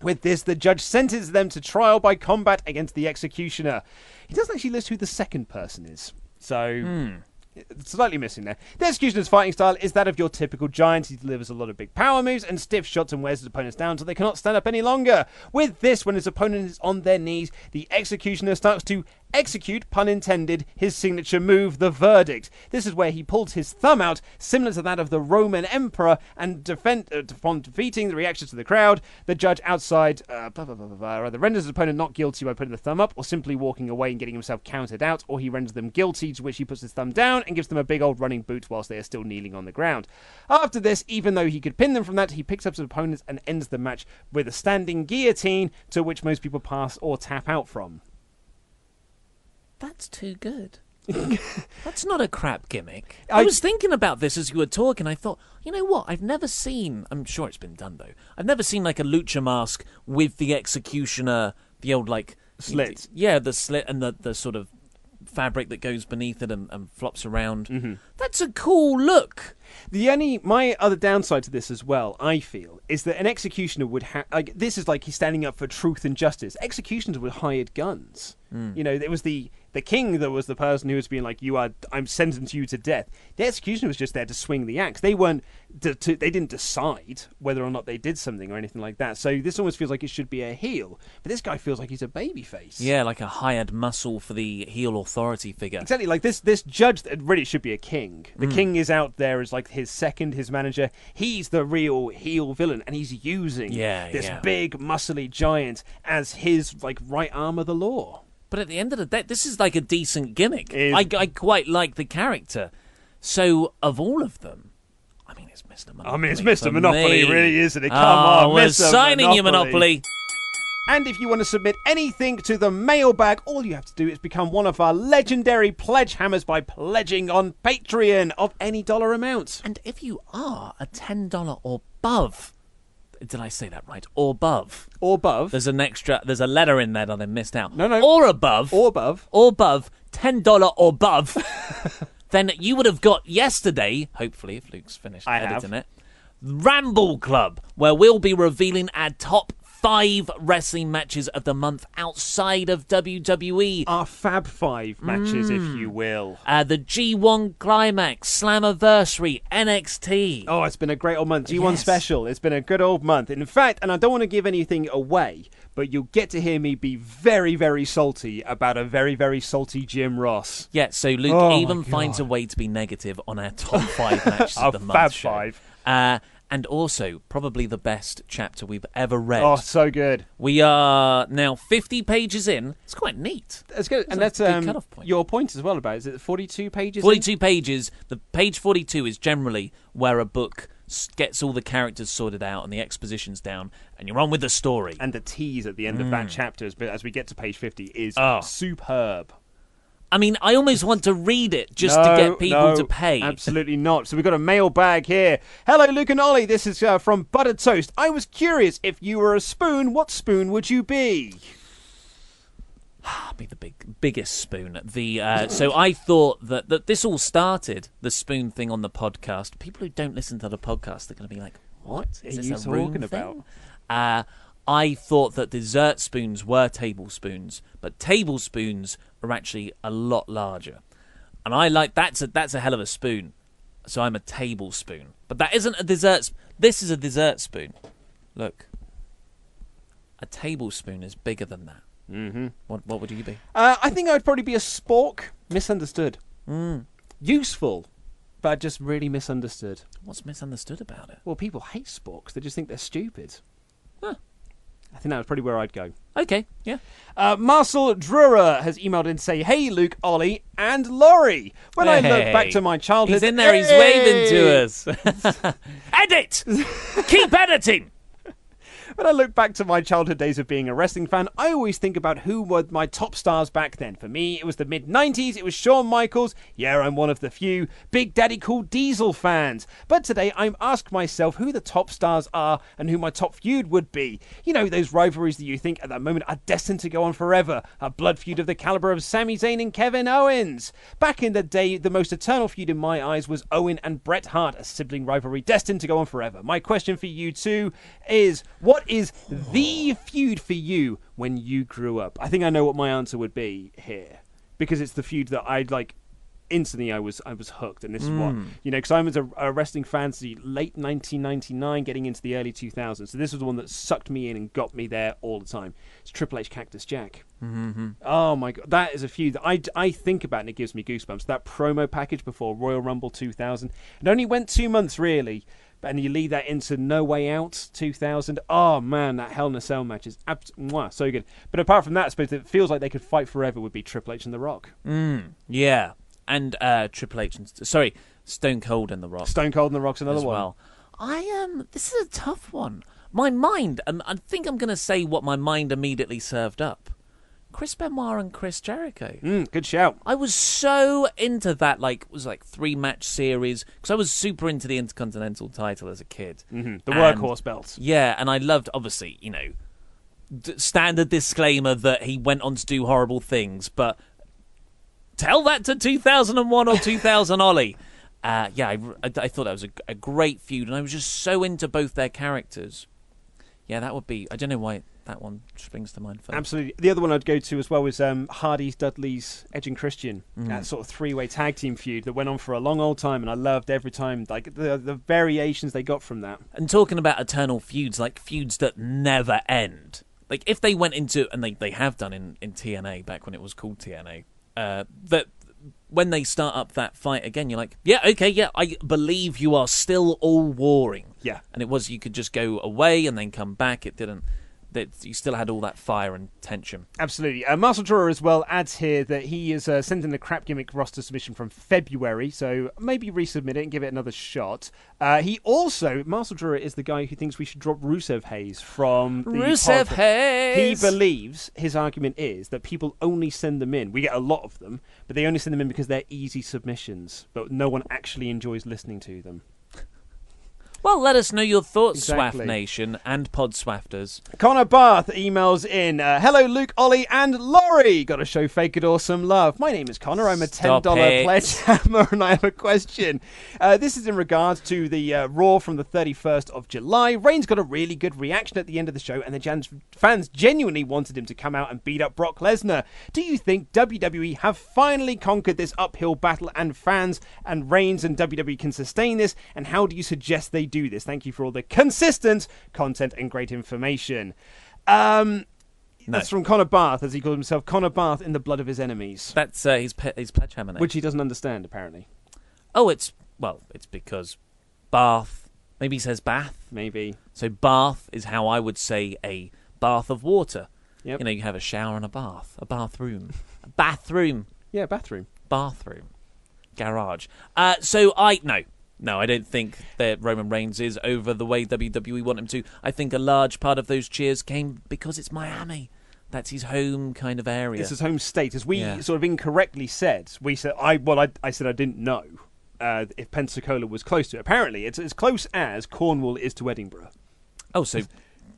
With this, the judge sentences them to trial by combat against the executioner. He doesn't actually list who the second person is. So. It's slightly missing there. The Executioner's fighting style is that of your typical giant. He delivers a lot of big power moves and stiff shots and wears his opponents down until they cannot stand up any longer. With this, when his opponent is on their knees, the Executioner starts to execute, pun intended, his signature move, the verdict. This is where he pulls his thumb out, similar to that of the Roman Emperor, and defend, uh, upon defeating the reactions to the crowd, the judge outside uh, blah, blah, blah, either renders his opponent not guilty by putting the thumb up, or simply walking away and getting himself counted out, or he renders them guilty, to which he puts his thumb down and gives them a big old running boot whilst they are still kneeling on the ground. After this, even though he could pin them from that, he picks up his opponents and ends the match with a standing guillotine, to which most people pass or tap out from. That's too good. That's not a crap gimmick. I, I- was thinking about this as you were talking. I thought, you know what? I've never seen. I'm sure it's been done though. I've never seen like a lucha mask with the executioner, the old like Slit. Yeah, the slit and the the sort of fabric that goes beneath it and, and flops around. Mm-hmm. That's a cool look. The only my other downside to this as well, I feel, is that an executioner would have like this is like he's standing up for truth and justice. Executioners would hired guns. You know, it was the the king that was the person who was being like, "You are, I'm sentencing you to death." The executioner was just there to swing the axe. They weren't, to, to, they didn't decide whether or not they did something or anything like that. So this almost feels like it should be a heel, but this guy feels like he's a babyface. Yeah, like a hired muscle for the heel authority figure. Exactly, like this this judge that really should be a king. The mm. king is out there as like his second, his manager. He's the real heel villain, and he's using Yeah, this yeah. big muscly giant as his like right arm of the law. But at the end of the day, this is like a decent gimmick. I, I quite like the character. So, of all of them, I mean, it's Mr. Monopoly. I mean, it's Mr. Monopoly, me. really, isn't it? Come oh, on, we're Mr. signing you, Monopoly. Monopoly. And if you want to submit anything to the mailbag, all you have to do is become one of our legendary pledge hammers by pledging on Patreon of any dollar amount. And if you are a $10 or above, did I say that right? Or above. Or above. There's an extra, there's a letter in there that I missed out. No, no. Or above. Or above. or above, ten dollar or above, then you would have got yesterday. Hopefully, if Luke's finished I editing have. it, Ramble Club, where we'll be revealing our top five wrestling matches of the month outside of WWE. Our Fab Five matches, if you will. Uh, the G1 Climax, Slammiversary, NXT. Oh, it's been a great old month. G1 Yes. special. It's been a good old month. In fact, and I don't want to give anything away, but you'll get to hear me be very, very salty about a very, very salty Jim Ross. Yeah, so Luke Oh, even finds a way to be negative on our top five matches of the month. Fab show. Five. Uh, and also, probably the best chapter we've ever read. Oh, so good. We are now 50 pages in. It's quite neat. That's good. That's and a that's good um, cut-off point. your point as well about it. Is it 42 pages? in? 42 pages. The page 42 is generally where a book gets all the characters sorted out and the exposition's down, and you're on with the story. And the tease at the end of that chapter, as- as we get to page 50, is Mm. Oh. superb. I mean, I almost want to read it just No, to get people no, to pay. Absolutely not. So we've got a mailbag here. Hello, Luke and Ollie. This is uh, from Buttered Toast. I was curious if you were a spoon, what spoon would you be? I'll be the big biggest spoon. The uh, so I thought that, that this all started the spoon thing on the podcast. People who don't listen to the podcast they're going to be like, "What is are this you a talking thing?" about? Uh, I thought that dessert spoons were tablespoons, but tablespoons are actually a lot larger, and I like that's a that's a hell of a spoon. So I'm a tablespoon, but that isn't a dessert. sp- This is a dessert spoon. Look, a tablespoon is bigger than that. Mm-hmm. What what would you be? Uh, I think I'd probably be a spork. Misunderstood. Mm. Useful, but just really misunderstood. What's misunderstood about it? Well, people hate sporks. They just think they're stupid. Huh. I think that was probably where I'd go. Okay, yeah. Uh, Marcel Drurer has emailed in to say, "Hey, Luke, Ollie, and Laurie. When I look Hey. back to my childhood, He's in there, he's Hey! waving to us. Edit! Keep editing! When I look back to my childhood days of being a wrestling fan, I always think about who were my top stars back then. For me, it was the mid 90s, it was Shawn Michaels. Yeah, I'm one of the few Big Daddy Cool Diesel fans. But today, I'm asking myself who the top stars are and who my top feud would be. You know, those rivalries that you think at that moment are destined to go on forever. A blood feud of the caliber of Sami Zayn and Kevin Owens. Back in the day, the most eternal feud in my eyes was Owen and Bret Hart, a sibling rivalry destined to go on forever. My question for you two is what is the feud for you when you grew up? I think I know what my answer would be here because it's the feud that I'd like instantly I was I was hooked and this is what mm. you know because I was a, a wrestling fan since late 1999 getting into the early 2000s so this was the one that sucked me in and got me there all the time it's Triple H Cactus Jack mm-hmm. Oh my god, that is a feud that I, I think about and it gives me goosebumps. That promo package before Royal Rumble 2000. It only went two months really, and you lead that into No Way Out 2000. Oh man, that Hell in a Cell match is abs- mwah, so good. But apart from that, I suppose it feels like they could fight forever would be Triple H and The Rock. Yeah. And uh, Triple H and. Sorry, Stone Cold and The Rock. Stone Cold and The Rock's another as one. well. I um, this is a tough one. My mind, um, I think I'm going to say what my mind immediately served up. Chris Benoit and Chris Jericho. Mm, good shout. I was so into that, like, it was like three match series because I was super into the Intercontinental title as a kid. hmm The And- workhorse belts. Yeah, and I loved, obviously, you know, d- standard disclaimer that he went on to do horrible things, but tell that to 2001 or 2000 Ollie. Uh, yeah, I, I, I thought that was a, a great feud, and I was just so into both their characters. Yeah, that would be. I don't know why that one springs to mind first. Absolutely. The other one I'd go to as well was um, Hardy's, Dudley's, Edge and Christian. Mm. That sort of three-way tag team feud that went on for a long old time, and I loved every time like the the variations they got from that. And talking about eternal feuds, like feuds that never end. Like if they went into, and they, they have done in, in TNA back when it was called TNA, uh, that when they start up that fight again, you're like, yeah, okay, yeah, I believe you are still all warring. Yeah. And it was you could just go away and then come back. It didn't. That you still had all that fire and tension. Absolutely. Uh, Marcel Drawer as well adds here that he is uh, sending the crap gimmick roster submission from February, so maybe resubmit it and give it another shot. Uh, he also, Marcel Drawer is the guy who thinks we should drop Rusev Hayes from the Rusev Hayes! He believes his argument is that people only send them in. We get a lot of them, but they only send them in because they're easy submissions, but no one actually enjoys listening to them. Well, let us know your thoughts, Exactly. Swaff Nation and Pod Swafters. Connor Barth emails in uh, Hello, Luke, Ollie, and Laurie. Got to show Fake It or some love. My name is Connor. I'm a $10 pledge hammer, and I have a question. Uh, this is in regards to the uh, Raw from the 31st of July. Reigns got a really good reaction at the end of the show, and the Jans- fans genuinely wanted him to come out and beat up Brock Lesnar. Do you think WWE have finally conquered this uphill battle, and fans and Reigns and WWE can sustain this? And how do you suggest they do this? Thank you for all the consistent content and great information. Um, That's from Connor Barth, as he calls himself, Connor Barth in the blood of his enemies, That's uh, his, pe- his pledge hammer name. which he doesn't understand apparently. oh, it's, well, it's because Bath, maybe he says Bath. Maybe. So bath is how I would say a bath of water. Yep. You know, you have a shower and a bath, a bathroom, a bathroom, Yeah, bathroom. bathroom, garage. Uh, so I no, no, I don't think that Roman Reigns is over the way WWE want him to. I think a large part of those cheers came because it's Miami. That's his home kind of area. It's his home state. As we Yeah. sort of incorrectly said, we said I well, I, I said I didn't know uh, if Pensacola was close to. it. Apparently, it's as close as Cornwall is to Edinburgh. oh, so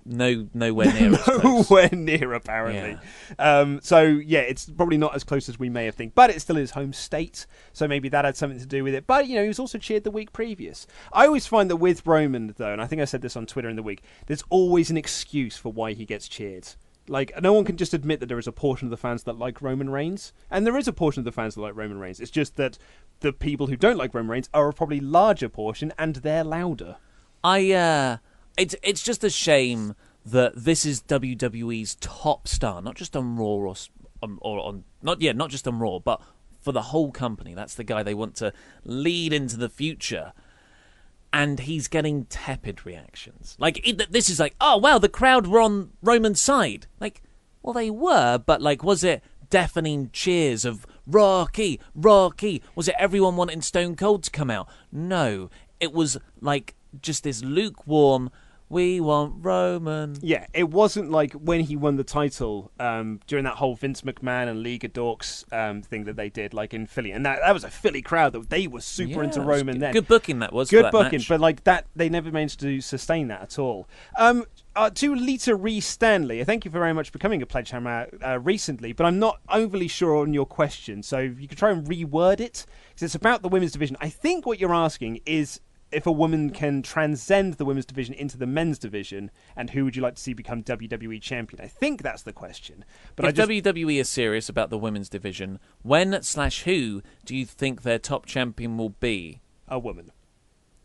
no, nowhere near. Nowhere near, apparently. Um, so yeah, it's probably not as close as we may have think, but it's still his home state. So maybe that had something to do with it. But you know, he was also cheered the week previous. I always find that with Roman, though, and I think I said this on Twitter in the week, there's always an excuse for why he gets cheered. Like no one can just admit that there is a portion of the fans that like Roman Reigns, and there is a portion of the fans that like Roman Reigns. It's just that the people who don't like Roman Reigns are a probably larger portion, and they're louder. I uh it's it's just a shame that this is WWE's top star, not just on Raw or on, um, or on not yeah, not just on Raw, but for the whole company. That's the guy they want to lead into the future. And he's getting tepid reactions. Like it, this is like, oh wow, the crowd were on Roman's side. Like, well they were, but like, was it deafening cheers of Rocky, Rocky? Was it everyone wanting Stone Cold to come out? No, it was like just this lukewarm. We want Roman. Yeah, it wasn't like when he won the title um, during that whole Vince McMahon and League of Dorks um, thing that they did, like in Philly, and that that was a Philly crowd that they were super Yeah, into Roman good- then. Good booking that was. Good that booking, match. but like that, they never managed to sustain that at all. Um, uh, to Lita Ree Stanley, thank you very much for becoming a pledge hammer uh, recently, but I'm not overly sure on your question, so you could try and reword it because it's about the women's division. I think what you're asking is if a woman can transcend the women's division into the men's division, and who would you like to see become WWE champion? I think that's the question. But if just WWE is serious about the women's division, when slash who do you think their top champion will be? a woman.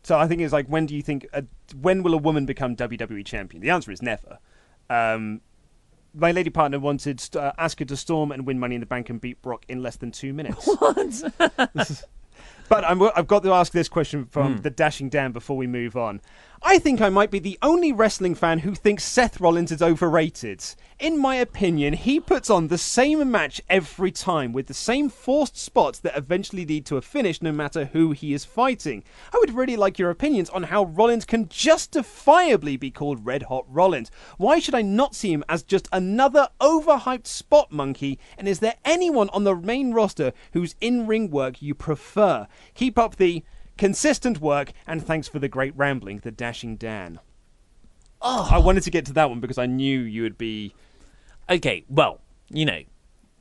So I think it's like when do you think a, when will a woman become WWE champion? The answer is never. Um, my lady partner wanted uh, Asuka to storm and win Money in the Bank and beat Brock in less than two minutes. What? but I'm, I've got to ask this question from hmm. the dashing Dan before we move on. I think I might be the only wrestling fan who thinks Seth Rollins is overrated. In my opinion, he puts on the same match every time with the same forced spots that eventually lead to a finish no matter who he is fighting. I would really like your opinions on how Rollins can justifiably be called Red Hot Rollins. Why should I not see him as just another overhyped spot monkey? And is there anyone on the main roster whose in ring work you prefer? Keep up the consistent work and thanks for the great rambling, the dashing Dan. Oh, I wanted to get to that one because I knew you would be. Okay, well, you know,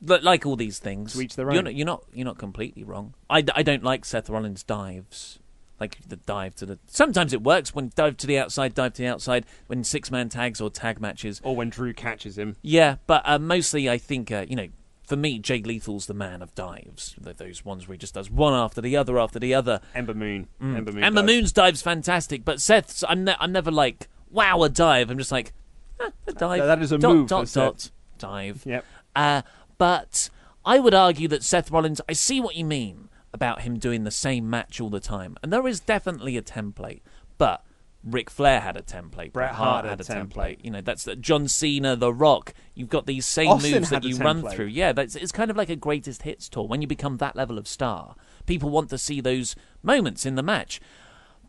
like all these things, To each their You're not, you're not, you're not completely wrong. I, I don't like Seth Rollins dives, like the dive to the. Sometimes it works when dive to the outside, dive to the outside when six man tags or tag matches. Or when Drew catches him. Yeah, but uh, mostly I think uh, you know. For me, Jay Lethal's the man of dives. Those ones where he just does one after the other after the other. Ember Moon. Ember Moon. Dive. Moon's dive's fantastic, but Seth's I'm ne- I'm never like wow a dive. I'm just like eh, a dive. that is a dot, move for Dot Seth. dot dive. Yep. Uh, but I would argue that Seth Rollins. I see what you mean about him doing the same match all the time, and there is definitely a template. But Ric Flair had a template. Bret Hart had a template. You know, that's the, John Cena, The Rock. You've got these same Austin moves that you run through. Yeah, that's it's kind of like a greatest hits tour. When you become that level of star, people want to see those moments in the match.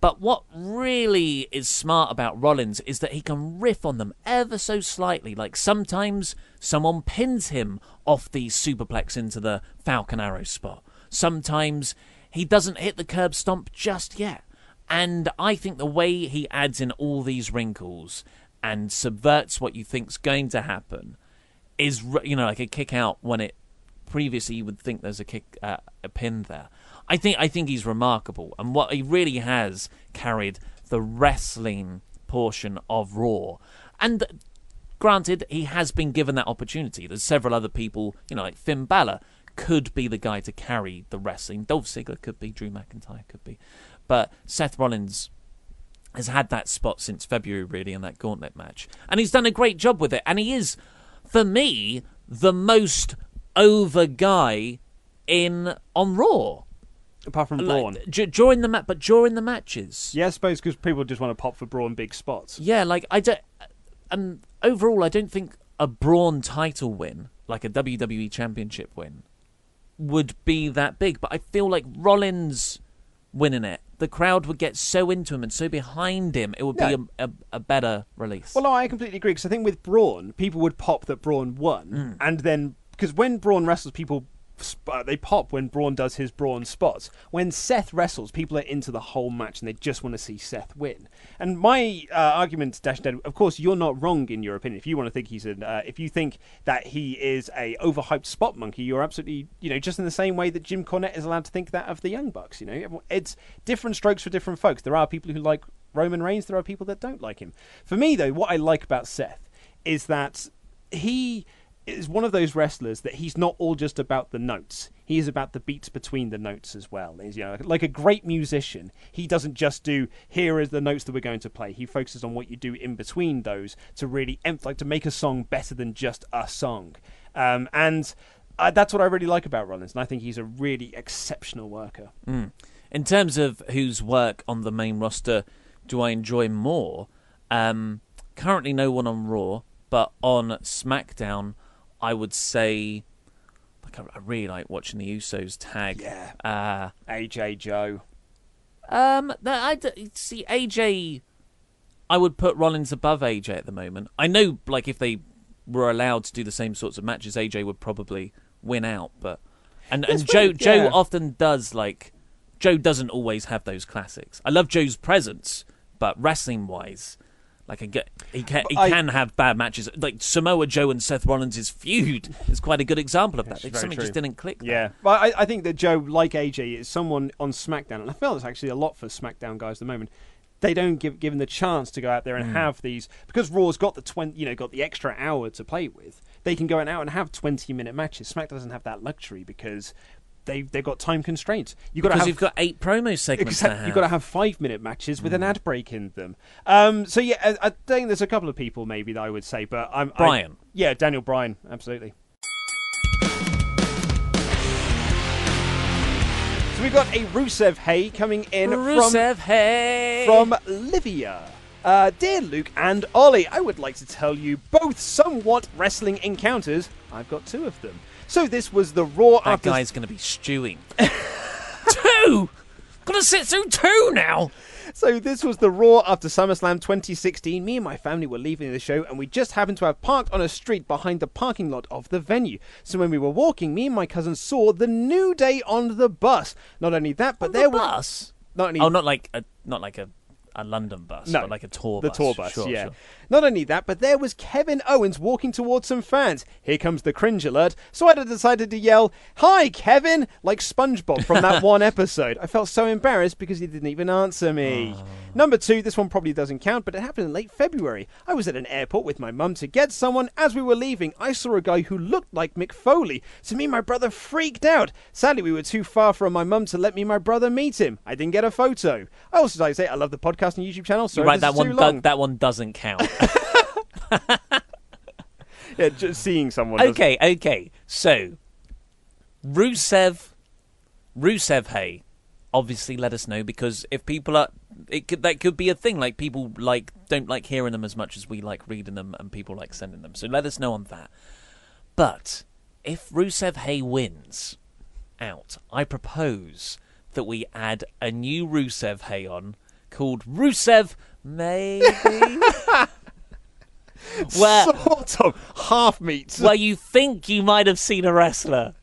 But what really is smart about Rollins is that he can riff on them ever so slightly. Like sometimes someone pins him off the superplex into the Falcon Arrow spot. Sometimes he doesn't hit the curb stomp just yet. And I think the way he adds in all these wrinkles and subverts what you think's going to happen is, you know, like a kick out when it previously you would think there's a kick, uh, a pin there. I think I think he's remarkable, and what he really has carried the wrestling portion of Raw. And granted, he has been given that opportunity. There's several other people, you know, like Finn Balor could be the guy to carry the wrestling. Dolph Ziggler could be, Drew McIntyre could be, but Seth Rollins has had that spot since February, really, in that gauntlet match, and he's done a great job with it. And he is, for me, the most over guy in on Raw. Apart from Like, Braun. d- during the ma- but during the matches, Yeah, I suppose because people just want to pop for Braun big spots. yeah, like I don't. And overall, I don't think a Braun title win, like a WWE Championship win, would be that big. But I feel like Rollins winning it, the crowd would get so into him and so behind him, it would Yeah. be a, a, a better release. Well, no, I completely agree because I think with Braun, people would pop that Braun won, Mm. and then because when Braun wrestles, people uh, they pop when Braun does his Braun spots. When Seth wrestles, people are into the whole match and they just want to see Seth win. And my uh, argument, Dash Dead, of course, you're not wrong in your opinion. If you want to think he's an, uh, if you think that he is a overhyped spot monkey, you're absolutely, you know, just in the same way that Jim Cornette is allowed to think that of the Young Bucks. You know, it's different strokes for different folks. There are people who like Roman Reigns. There are people that don't like him. For me, though, what I like about Seth is that he is one of those wrestlers that he's not all just about the notes. He is about the beats between the notes as well. He's, you know, like a great musician, he doesn't just do here is the notes that we're going to play. He focuses on what you do in between those to really em- like to make a song better than just a song. Um, and that's what I really like about Rollins, and I think he's a really exceptional worker. Mm. In terms of whose work on the main roster do I enjoy more, um, currently no one on Raw, but on SmackDown, I would say, like I, I really like watching the Usos tag. Yeah. Uh, AJ Joe. um, I see AJ. I would put Rollins above AJ at the moment. I know, like, if they were allowed to do the same sorts of matches, AJ would probably win out. But and That's and Joe right, Joe often does like Joe doesn't always have those classics. I love Joe's presence, but wrestling wise, like I he can he I- can have bad matches. Like Samoa Joe and Seth Rollins' feud is quite a good example of that. That's Like, very Something just didn't click. there. Yeah, but I, I think that Joe, like AJ, is someone on SmackDown, and I feel it's actually a lot for SmackDown guys at the moment. They don't give given the chance to go out there and Mm. have these because Raw's got the twenty, you know, got the extra hour to play with. They can go out and have twenty minute matches. SmackDown doesn't have that luxury because they they've got time constraints. You got to because have you've got eight promo segments. Exactly. You've got to have. five minute matches with an Mm. ad break in them. Um, so yeah, I, I think there's a couple of people maybe that I would say, but I'm I- yeah, Daniel Bryan, absolutely. So we've got a Rusev Hey coming in Rusev from Hey from Livia. Uh, dear Luke and Ollie, I would like to tell you both somewhat wrestling encounters. I've got two of them. So this was the Raw That after guy's going to be stewing. two. To sit through two now. So this was the Raw after SummerSlam 2016. Me and my family were leaving the show, and we just happened to have parked on a street behind the parking lot of the venue. So when we were walking, me and my cousin saw the New Day on the bus. Not only that, but On there the was bus? not only Oh, not like a not like a, a London bus, No, but like a tour the bus. The tour bus, Sure, yeah. sure. Not only that, but there was Kevin Owens walking towards some fans. Here comes the cringe alert. So I decided to yell, "Hi, Kevin!" like SpongeBob from that one episode. I felt so embarrassed because he didn't even answer me. Oh. Number two, this one probably doesn't count, but it happened in late February. I was at an airport with my mum to get someone. As we were leaving, I saw a guy who looked like Mick Foley. So me and my brother freaked out. Sadly, we were too far from my mum to let me and my brother meet him. I didn't get a photo. Oh, I also like to say I love the podcast and YouTube channel. So You're right. That one. do- that one doesn't count. yeah, just seeing someone. doesn't- okay. Okay. So, Rusev, Rusev, hey, obviously let us know because if people are, it could that could be a thing. Like people like don't like hearing them as much as we like reading them, and people like sending them. So let us know on that. But if Rusev Hay wins out, I propose that we add a new Rusev Hay on called Rusev Maybe. where sort of half meats. where you think you might have seen a wrestler,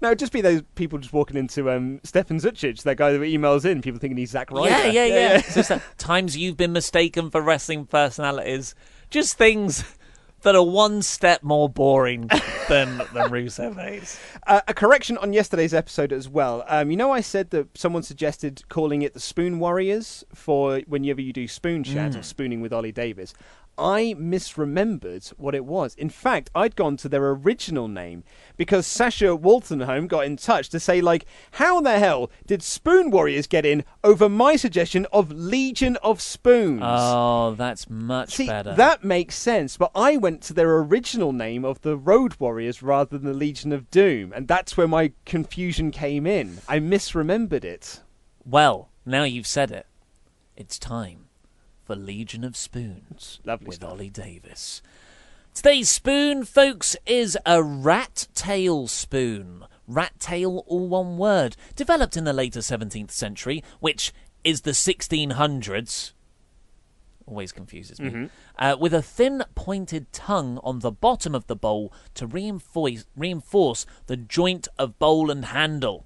No, it'd just be those people just walking into um, Stefan Zucic, that guy that emails in, people thinking he's Zack Ryder. Yeah, yeah, yeah. So it's that times you've been mistaken for wrestling personalities. Just things that are one step more boring than than Rusev Hayes. Uh, a correction on yesterday's episode as well. Um, you know, I said that someone suggested calling it the Spoon Warriors for whenever you do spoon chat or spooning with Ollie Davis. I misremembered what it was. In fact, I'd gone to their original name because Sasha Waltenholm got in touch to say, like, how the hell did Spoon Warriors get in over my suggestion of Legion of Spoons? Oh, that's much See, better. that makes sense, but I went to their original name of the Road Warriors rather than the Legion of Doom, and that's where my confusion came in. I misremembered it. Well, now you've said it. It's time for Legion of Spoons Lovely with stuff. Ollie Davis. Today's spoon, folks, is a rat tail spoon. Rat tail, all one word. Developed in the later 17th century, which is the 1600s. Always confuses me. Uh, with a thin, pointed tongue on the bottom of the bowl to reinforce, reinforce the joint of bowl and handle.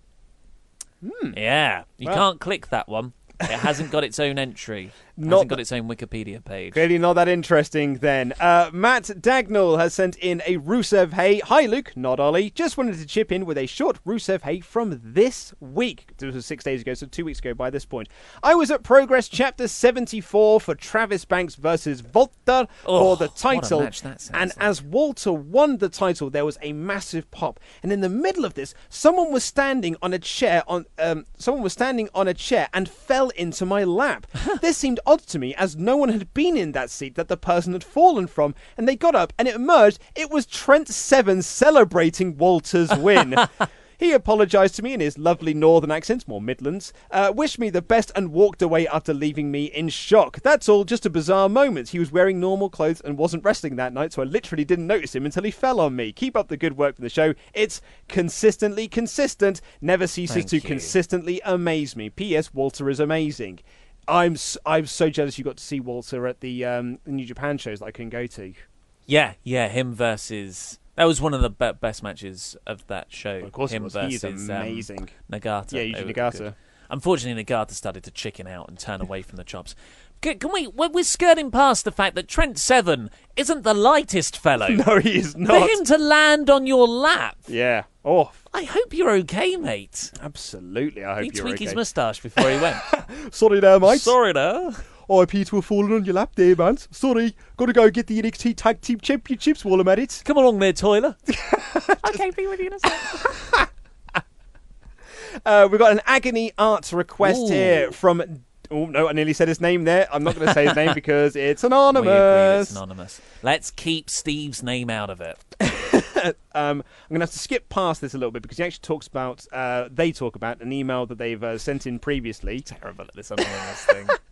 Yeah, you Well- can't click that one. It hasn't got its own entry. Not hasn't got its own Wikipedia page. Clearly not that interesting then. Uh, Matt Dagnall has sent in a Rusev Hey. Hi Luke, not Ollie. Just wanted to chip in with a short Rusev Hey from this week. This was six days ago, so two weeks ago by this point. I was at Progress Chapter 74 for Travis Banks versus Walter Oh, for the what a title. match that sounds and like. as Walter won the title, there was a massive pop. And in the middle of this, someone was standing on a chair on um, someone was standing on a chair and fell into my lap. this seemed odd to me as no one had been in that seat that the person had fallen from, and they got up and it emerged it was Trent Seven celebrating Walter's win. He apologised to me in his lovely northern accent, more Midlands, uh, wished me the best, and walked away after leaving me in shock. That's all, just a bizarre moment. He was wearing normal clothes and wasn't wrestling that night, so I literally didn't notice him until he fell on me. Keep up the good work for the show. It's consistently consistent, never ceases Thank to you. consistently amaze me. P.S. Walter is amazing. I'm I'm so jealous you got to see Walter at the um, the New Japan shows that I couldn't go to. Yeah, yeah, him versus. That was one of the be- best matches of that show. Of course it him was. He is versus, um, amazing. Nagata. Yeah, Yuji Nagata. Unfortunately, Nagata started to chicken out and turn away from the chops. Can, can we? We're skirting past the fact that Trent Seven isn't the lightest fellow. No, he is not. For him to land on your lap, Yeah. Oh, I hope you're okay, mate. absolutely. I hope he you're tweak okay. his moustache before he went. Sorry there, mate. Sorry, there. Oh, I appear to have fallen on your lap there, man. Sorry. Got to go get the NXT Tag Team Championships while I'm at it. Come along there, Toiler. okay, be with you in a sec. Uh, we've got an agony aunt request Ooh. here from. Oh, no, I nearly said his name there. I'm not going to say his name because it's We agree anonymous. it's anonymous. Let's keep Steve's name out of it. um, I'm going to have to skip past this a little bit because he actually talks about. Uh, they talk about an email that they've uh, sent in previously. Terrible at this anonymous thing.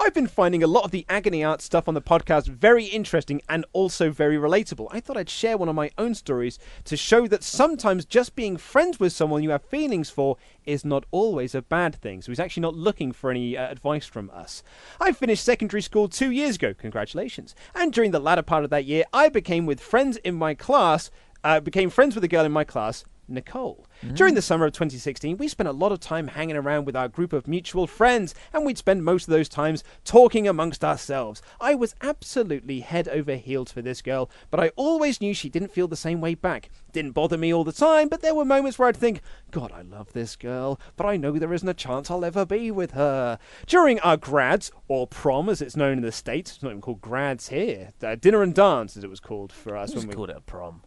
I've been finding a lot of the agony aunt stuff on the podcast very interesting and also very relatable. I thought I'd share one of my own stories to show that sometimes just being friends with someone you have feelings for is not always a bad thing. So he's actually not looking for any uh, advice from us. I finished secondary school two years ago. Congratulations. And during the latter part of that year, I became with friends in my class. Uh, became friends with a girl in my class Nicole. During the summer of 2016, we spent a lot of time hanging around with our group of mutual friends, and we'd spend most of those times talking amongst ourselves. I was absolutely head over heels for this girl, but I always knew she didn't feel the same way back. Didn't bother me all the time, but there were moments where I'd think, God, I love this girl, but I know there isn't a chance I'll ever be with her. During our grads, or prom as it's known in the States, it's not even called grads here, uh, dinner and dance as it was called for us Just when we called it a prom.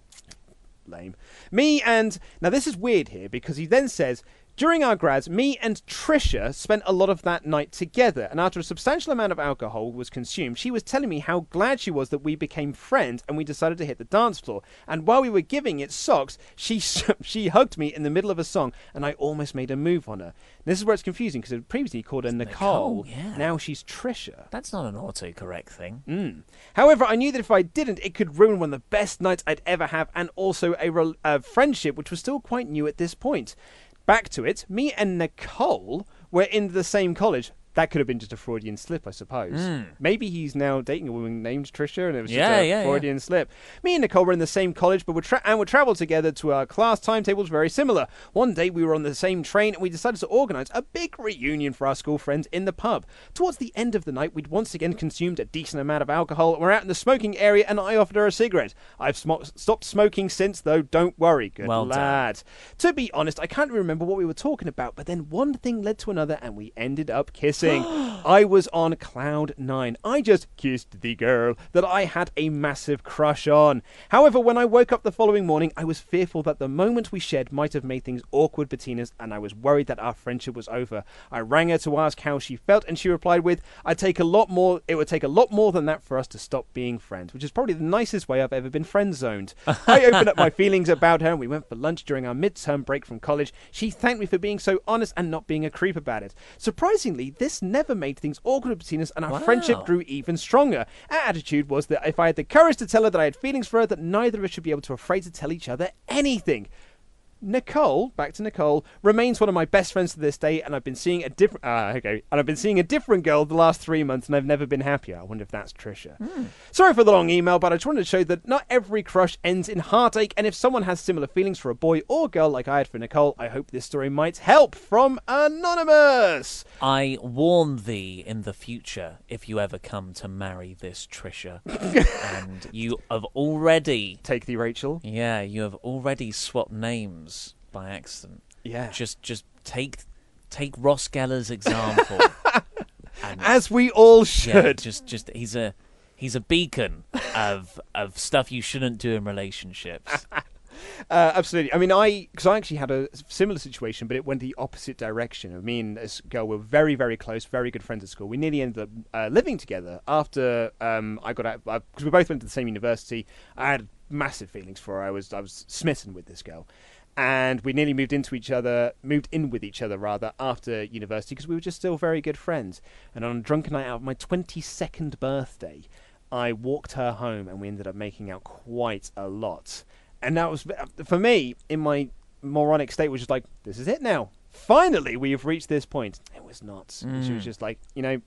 Lame. Me and now this is weird here because he then says during our grads, me and Trisha spent a lot of that night together, and after a substantial amount of alcohol was consumed, she was telling me how glad she was that we became friends and we decided to hit the dance floor. And while we were giving it socks, she she hugged me in the middle of a song, and I almost made a move on her. This is where it's confusing because previously called her Nicole. Nicole, yeah. Now she's Trisha. That's not an autocorrect thing. Mm. However, I knew that if I didn't, it could ruin one of the best nights I'd ever have, and also a, a friendship which was still quite new at this point. Back to it, me and Nicole were in the same college. That could have been just a Freudian slip, I suppose. Hmm. Maybe he's now dating a woman named Trisha, and it was just. Yeah, a yeah, yeah. Freudian slip. Me and Nicole were in the same college, but would tra- and we travelled together to our class timetables very similar. One day we were on the same train, and we decided to organise a big reunion for our school friends in the pub. Towards the end of the night, we'd once again consumed a decent amount of alcohol. We're out in the smoking area, and I offered her a cigarette. I've sm- stopped smoking since, though. Don't worry, good Well done. lad. To be honest, I can't remember what we were talking about, but then one thing led to another, and we ended up kissing. I was on cloud nine. I just kissed the girl that I had a massive crush on. However, when I woke up the following morning, I was fearful that the moment we shared might have made things awkward between us, and I was worried that our friendship was over. I rang her to ask how she felt, and she replied with, "I'd take a lot more. It would take a lot more than that for us to stop being friends," which is probably the nicest way I've ever been friend zoned. I opened up my feelings about her, and we went for lunch during our midterm break from college. She thanked me for being so honest and not being a creep about it. Surprisingly, this never made things awkward between us, and our friendship grew even stronger. Our attitude was that if I had the courage to tell her that I had feelings for her, that neither of us should be able to afraid to tell each other anything. Nicole, back to Nicole, remains one of my best friends to this day, and I've been seeing a different. Ah, okay, and I've been seeing a different girl the last three months, and I've never been happier. I wonder if that's Trisha. Sorry for the long email, but I just wanted to show that not every crush ends in heartache, and if someone has similar feelings for a boy or girl like I had for Nicole, I hope this story might help. From Anonymous. I warn thee in the future if you ever come to marry this Trisha. and you have already. Take thee, Rachel. Yeah, you have already swapped names by accident. Yeah. Just just take take Ross Geller's example. and As we all yeah, should. just just he's a he's a beacon of of stuff you shouldn't do in relationships. Uh, absolutely. I mean, I because I actually had a similar situation, but it went the opposite direction. Me and this girl were very, very close, very good friends at school. We nearly ended up uh, living together after um, I got out because we both went to the same university. I had massive feelings for her. I was I was smitten with this girl, and we nearly moved into each other, moved in with each other rather after university because we were just still very good friends. And on a drunken night out, of my twenty second birthday, I walked her home, and we ended up making out quite a lot. And that was for me in my moronic state was just like, this is it now. Finally, we have reached this point. It was not. She Mm. was just like, you know,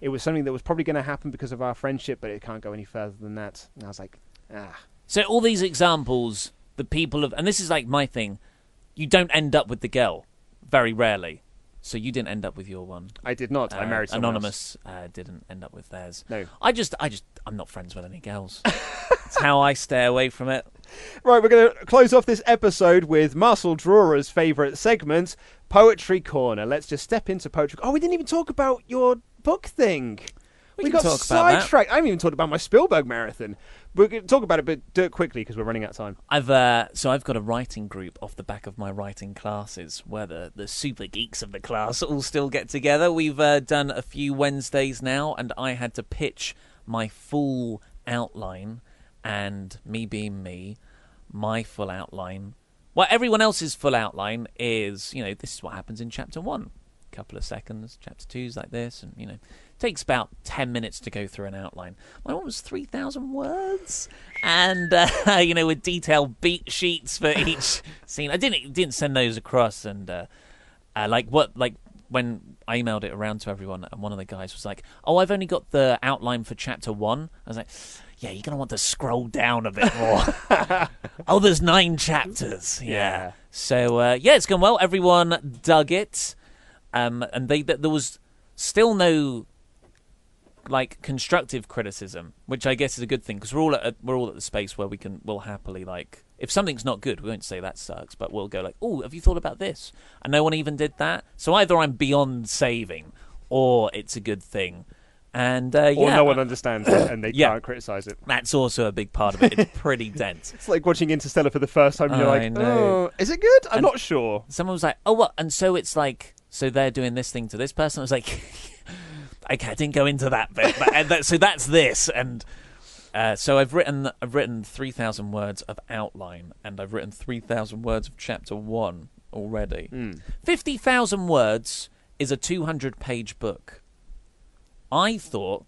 it was something that was probably going to happen because of our friendship, but it can't go any further than that. And I was like, ah. So all these examples, the people of, and this is like my thing, you don't end up with the girl, very rarely. So you didn't end up with your one. I did not. I Uh, married someone anonymous. Uh, didn't end up with theirs. No. I just, I just, I'm not friends with any girls. That's how I stay away from it. Right, we're going to close off this episode with Marcel Drawer's favourite segment, Poetry Corner. Let's just step into Poetry Oh, we didn't even talk about your book thing. We We, got talk about that. sidetracked. I haven't even talked about my Spielberg marathon. We're going to talk about it, but do it quickly because we're running out of time. I've uh, so I've got a writing group off the back of my writing classes, where the, the super geeks of the class all still get together. We've uh, done a few Wednesdays now, and I had to pitch my full outline, and me being me, my full outline. Well, everyone else's full outline is, you know, this is what happens in chapter one. Couple of seconds. Chapter two's like this, and you know, takes about ten minutes to go through an outline. My one was three thousand words, and uh, you know, with detailed beat sheets for each scene. I didn't didn't send those across, and uh, uh, like what like when I emailed it around to everyone, and one of the guys was like, "Oh, I've only got the outline for chapter one." I was like, "Yeah, you're gonna want to scroll down a bit more." oh, there's nine chapters. Yeah. Yeah. So uh, yeah, it's gone well. Everyone dug it, um, and they th- there was still no like constructive criticism, which I guess is a good thing because we're all at a, we're all at the space where we can we'll happily like if something's not good, we won't say that sucks, but we'll go like, oh, have you thought about this? And no one even did that. So either I'm beyond saving, or it's a good thing. And uh, Or yeah, no one understands it and they Yeah. can't criticise it. that's also a big part of it. It's pretty dense. It's like watching Interstellar for the first time and you're I like, know. oh, is it good? I'm And- not sure. Someone was like, "Oh, what?" And so it's like, so they're doing this thing to this person. I was like, "Okay, I didn't go into that bit." But, and that, so that's this, and uh, so I've written, I've written three thousand words of outline, and I've written three thousand words of chapter one already. Hmm. Fifty thousand words is a two hundred page book. I thought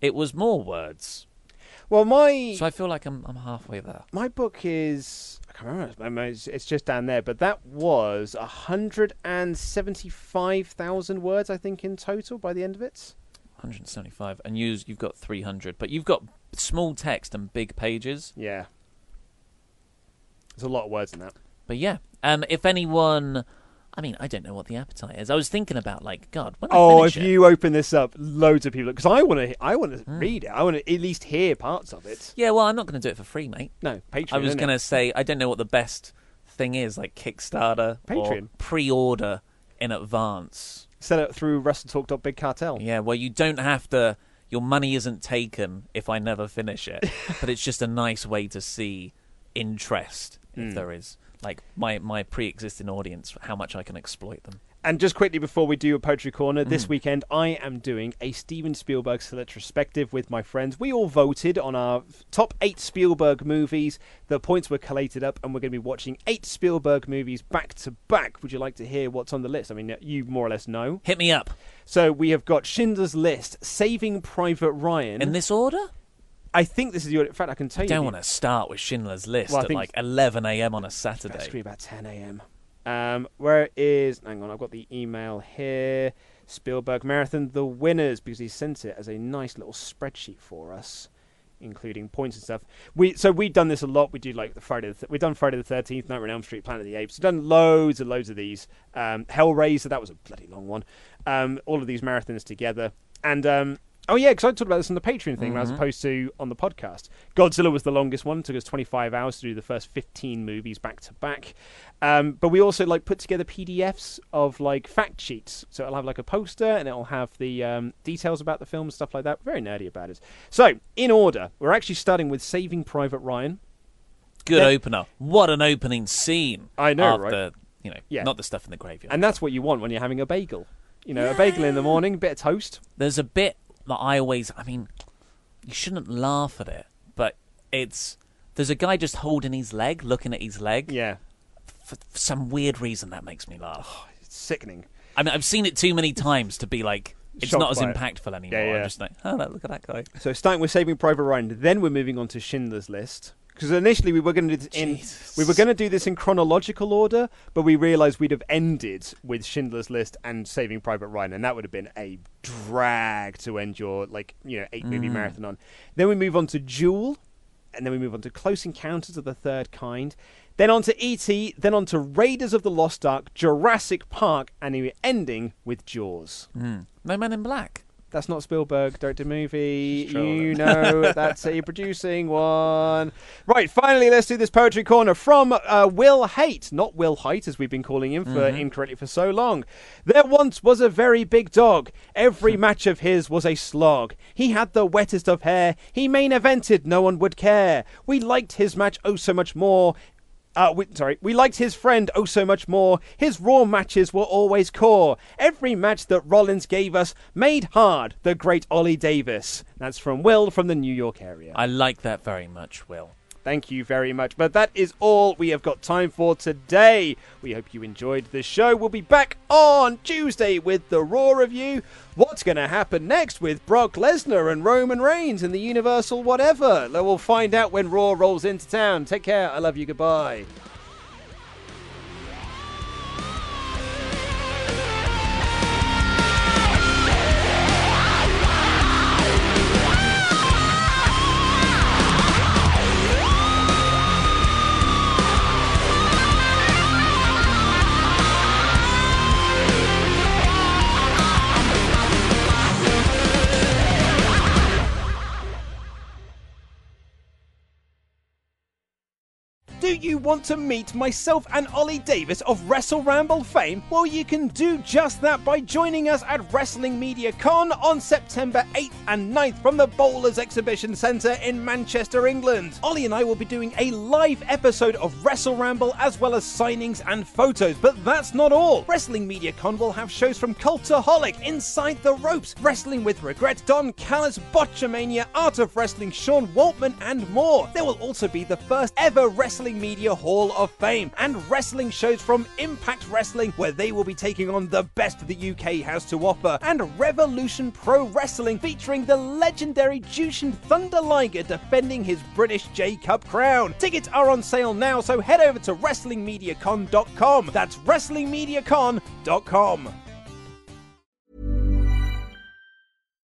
it was more words, Well, my so I feel like I'm I'm halfway there. my book is can't can't remember. It's, it's just down there, but that was 175,000 words, I think, in total by the end of it. 175, and you you've got 300, but you've got small text and big pages. Yeah. There's a lot of words in that. But yeah, um, if anyone, I mean, I don't know what the appetite is. I was thinking about like, God, when I Oh, finish if it- Oh, if you open this up, loads of people because I want to. I want to Hmm. read it. I want to at least hear parts of it. yeah, well, I'm not going to do it for free, mate. No, Patreon. I was going to say I don't know what the best thing is, like Kickstarter or Patreon. pre-order in advance. set it through WrestleTalk. Cartel. Yeah, well, you don't have to. Your money isn't taken if I never finish it, but it's just a nice way to see interest if Hmm. there is. Like my my pre-existing audience, how much I can exploit them. And just quickly before we do a poetry corner, Mm. this weekend I am doing a Steven Spielberg retrospective with my friends. We all voted on our top eight Spielberg movies. The points were collated up, and we're going to be watching eight Spielberg movies back to back. Would you like to hear what's on the list? I mean, you more or less know. Hit me up So we have got Schindler's List, Saving Private Ryan. in this order. I think this is your. In fact, I can tell I you. don't the- want to start with Schindler's List Well, at like 11 a.m. on a That's Saturday. be about 10 a.m. Um, where is? Hang on, I've got the email here. Spielberg Marathon, the winners, because he sent it as a nice little spreadsheet for us, including points and stuff. We so we've done this a lot. We do like the Friday. The th- we've done Friday the Thirteenth, Nightmare on Elm Street, Planet of the Apes. We've done loads and loads of these. Um, Hellraiser, that was a bloody long one. Um, all of these marathons together, and um, oh yeah, because I talked about this on the Patreon thing as opposed to on the podcast. Godzilla was the longest one; it took us twenty five hours to do the first fifteen movies back to back. Um, but we also like put together PDFs of like fact sheets, so it'll have like a poster and it'll have the um, details about the film, and stuff like that. Very nerdy about it. So in order, we're actually starting with Saving Private Ryan. Good Then- opener. What an opening scene. I know, after, right? You know, Yeah. not the stuff in the graveyard. And that's what you want when you're having a bagel. You know, a bagel in the morning, a bit of toast. There's a bit that I always. I mean, you shouldn't laugh at it, but it's. There's a guy just holding his leg, looking at his leg. Yeah, For, for some weird reason, that makes me laugh. Oh, it's sickening. I mean, I've seen it too many times to be like, it's Shocked not as by it. impactful anymore. Yeah, yeah. I'm just like, oh, look at that guy. So starting with Saving Private Ryan, then we're moving on to Schindler's List. Because initially we were going to do this in we were going to do this in chronological order, but we realised we'd have ended with Schindler's List and Saving Private Ryan, and that would have been a drag to end your like you know eight movie mm. marathon on. Then we move on to Duel, and then we move on to Close Encounters of the Third Kind, then on to E.T., then on to Raiders of the Lost Ark, Jurassic Park, and we're ending with Jaws. Mm. No Man in Black. That's not Spielberg directed movie. You know that's a producing one. Right, finally, let's do this poetry corner from uh, Will Haight, not Will Height as we've been calling him for incorrectly for so long. There once was a very big dog. Every match of his was a slog. He had the wettest of hair. He main evented, no one would care. We liked his match oh so much more. Uh, we, sorry, we liked his friend oh so much more. His raw matches were always core. Every match that Rollins gave us made hard the great Ollie Davis. That's from Will from the New York area. I like that very much, Will. Thank you very much. But that is all we have got time for today. We hope you enjoyed the show. We'll be back on Tuesday with the Raw review. What's going to happen next with Brock Lesnar and Roman Reigns and the Universal whatever? We'll find out when Raw rolls into town. Take care. I love you. Goodbye. You want to meet myself and Ollie Davis of Wrestle Ramble fame? Well, you can do just that by joining us at Wrestling Media Con on September 8th and 9th from the Bowlers Exhibition Centre in Manchester, England. Ollie and I will be doing a live episode of Wrestle Ramble as well as signings and photos, but that's not all. Wrestling Media Con will have shows from Cultaholic, Inside the Ropes, Wrestling with Regret, Don Callis, Botchamania, Art of Wrestling, Sean Waltman, and more. There will also be the first ever Wrestling Media Hall of Fame, and wrestling shows from Impact Wrestling, where they will be taking on the best the UK has to offer, and Revolution Pro Wrestling, featuring the legendary Jushin Thunder Liger defending his British J Cup crown. Tickets are on sale now, so head over to WrestlingMediaCon.com. That's WrestlingMediaCon.com.